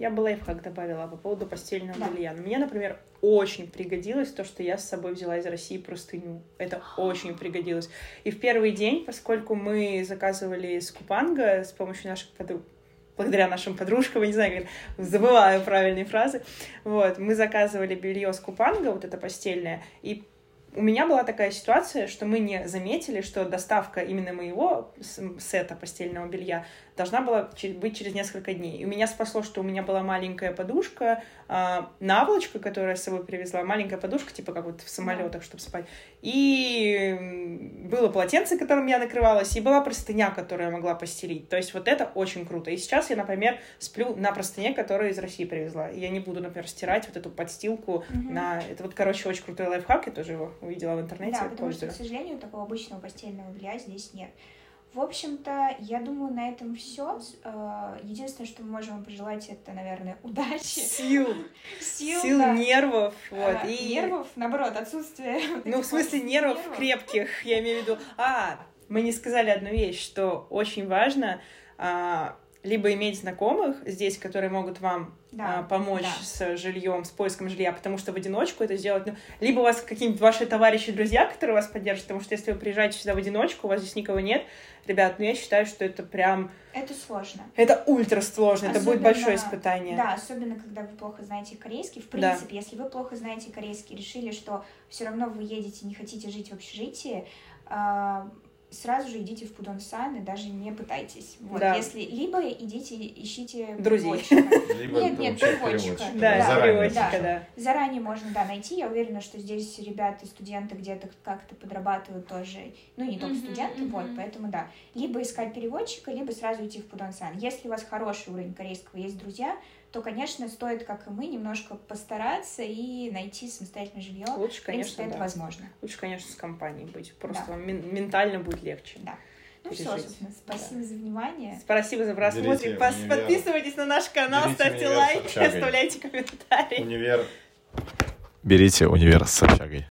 я бы лайфхак добавила по поводу постельного да. белья. Мне, например, очень пригодилось то, что я с собой взяла из России простыню. Это очень пригодилось. И в первый день, поскольку мы заказывали с Купанга с помощью наших подруг, благодаря нашим подружкам, я не знаю, забываю правильные фразы, вот, мы заказывали белье с Купанга, вот это постельное, и у меня была такая ситуация, что мы не заметили, что доставка именно моего сета постельного белья должна была быть через несколько дней. И меня спасло, что у меня была маленькая подушка, э, наволочка, которую я с собой привезла, маленькая подушка, типа как вот в самолетах, чтобы спать. И было полотенце, которым я накрывалась, и была простыня, которую я могла постелить. То есть вот это очень круто. И сейчас я, например, сплю на простыне, которую из России привезла. И я не буду, например, стирать вот эту подстилку угу. на... Это вот, короче, очень крутой лайфхак, я тоже его увидела в интернете. Да, потому что, к сожалению, такого обычного постельного белья здесь нет. В общем-то, я думаю, на этом все. Э, единственное, что мы можем пожелать, это, наверное, удачи. Сил. Сил, Сил да. нервов. Вот. А, и... Нервов, наоборот, отсутствие. Ну, в смысле, нервов, нервов крепких, я имею в виду. А, мы не сказали одну вещь, что очень важно а, либо иметь знакомых здесь, которые могут вам да, а, помочь да. с жильем, с поиском жилья, потому что в одиночку это сделать, ну, либо у вас какие-нибудь ваши товарищи, друзья, которые вас поддержат, потому что если вы приезжаете сюда в одиночку, у вас здесь никого нет, ребят, ну я считаю, что это прям... Это сложно. Это ультра сложно, особенно, это будет большое испытание. Да, особенно когда вы плохо знаете корейский. В принципе, да. если вы плохо знаете корейский, решили, что все равно вы едете, не хотите жить в общежитии, а, сразу же идите в Пудонсан и даже не пытайтесь. Вот, да. если либо идите ищите друзей. Либо нет, нет, переводчика. Да, да, заранее. Да. да. Заранее можно, да, найти. Я уверена, что здесь ребята, студенты где-то как-то подрабатывают тоже. Ну, не только студенты, вот, поэтому да. Либо искать переводчика, либо сразу идти в Пудонсан. Если у вас хороший уровень корейского, есть друзья, то, конечно, стоит, как и мы, немножко постараться и найти самостоятельное жилье. Лучше, конечно, принципе, да. это возможно. Лучше, конечно, с компанией быть. Просто да. ментально будет легче. Да. Ну все, собственно, спасибо да. за внимание. Спасибо за просмотр. Пос- подписывайтесь на наш канал, Берите ставьте лайки, оставляйте комментарии. Универ. Берите универ с общагой.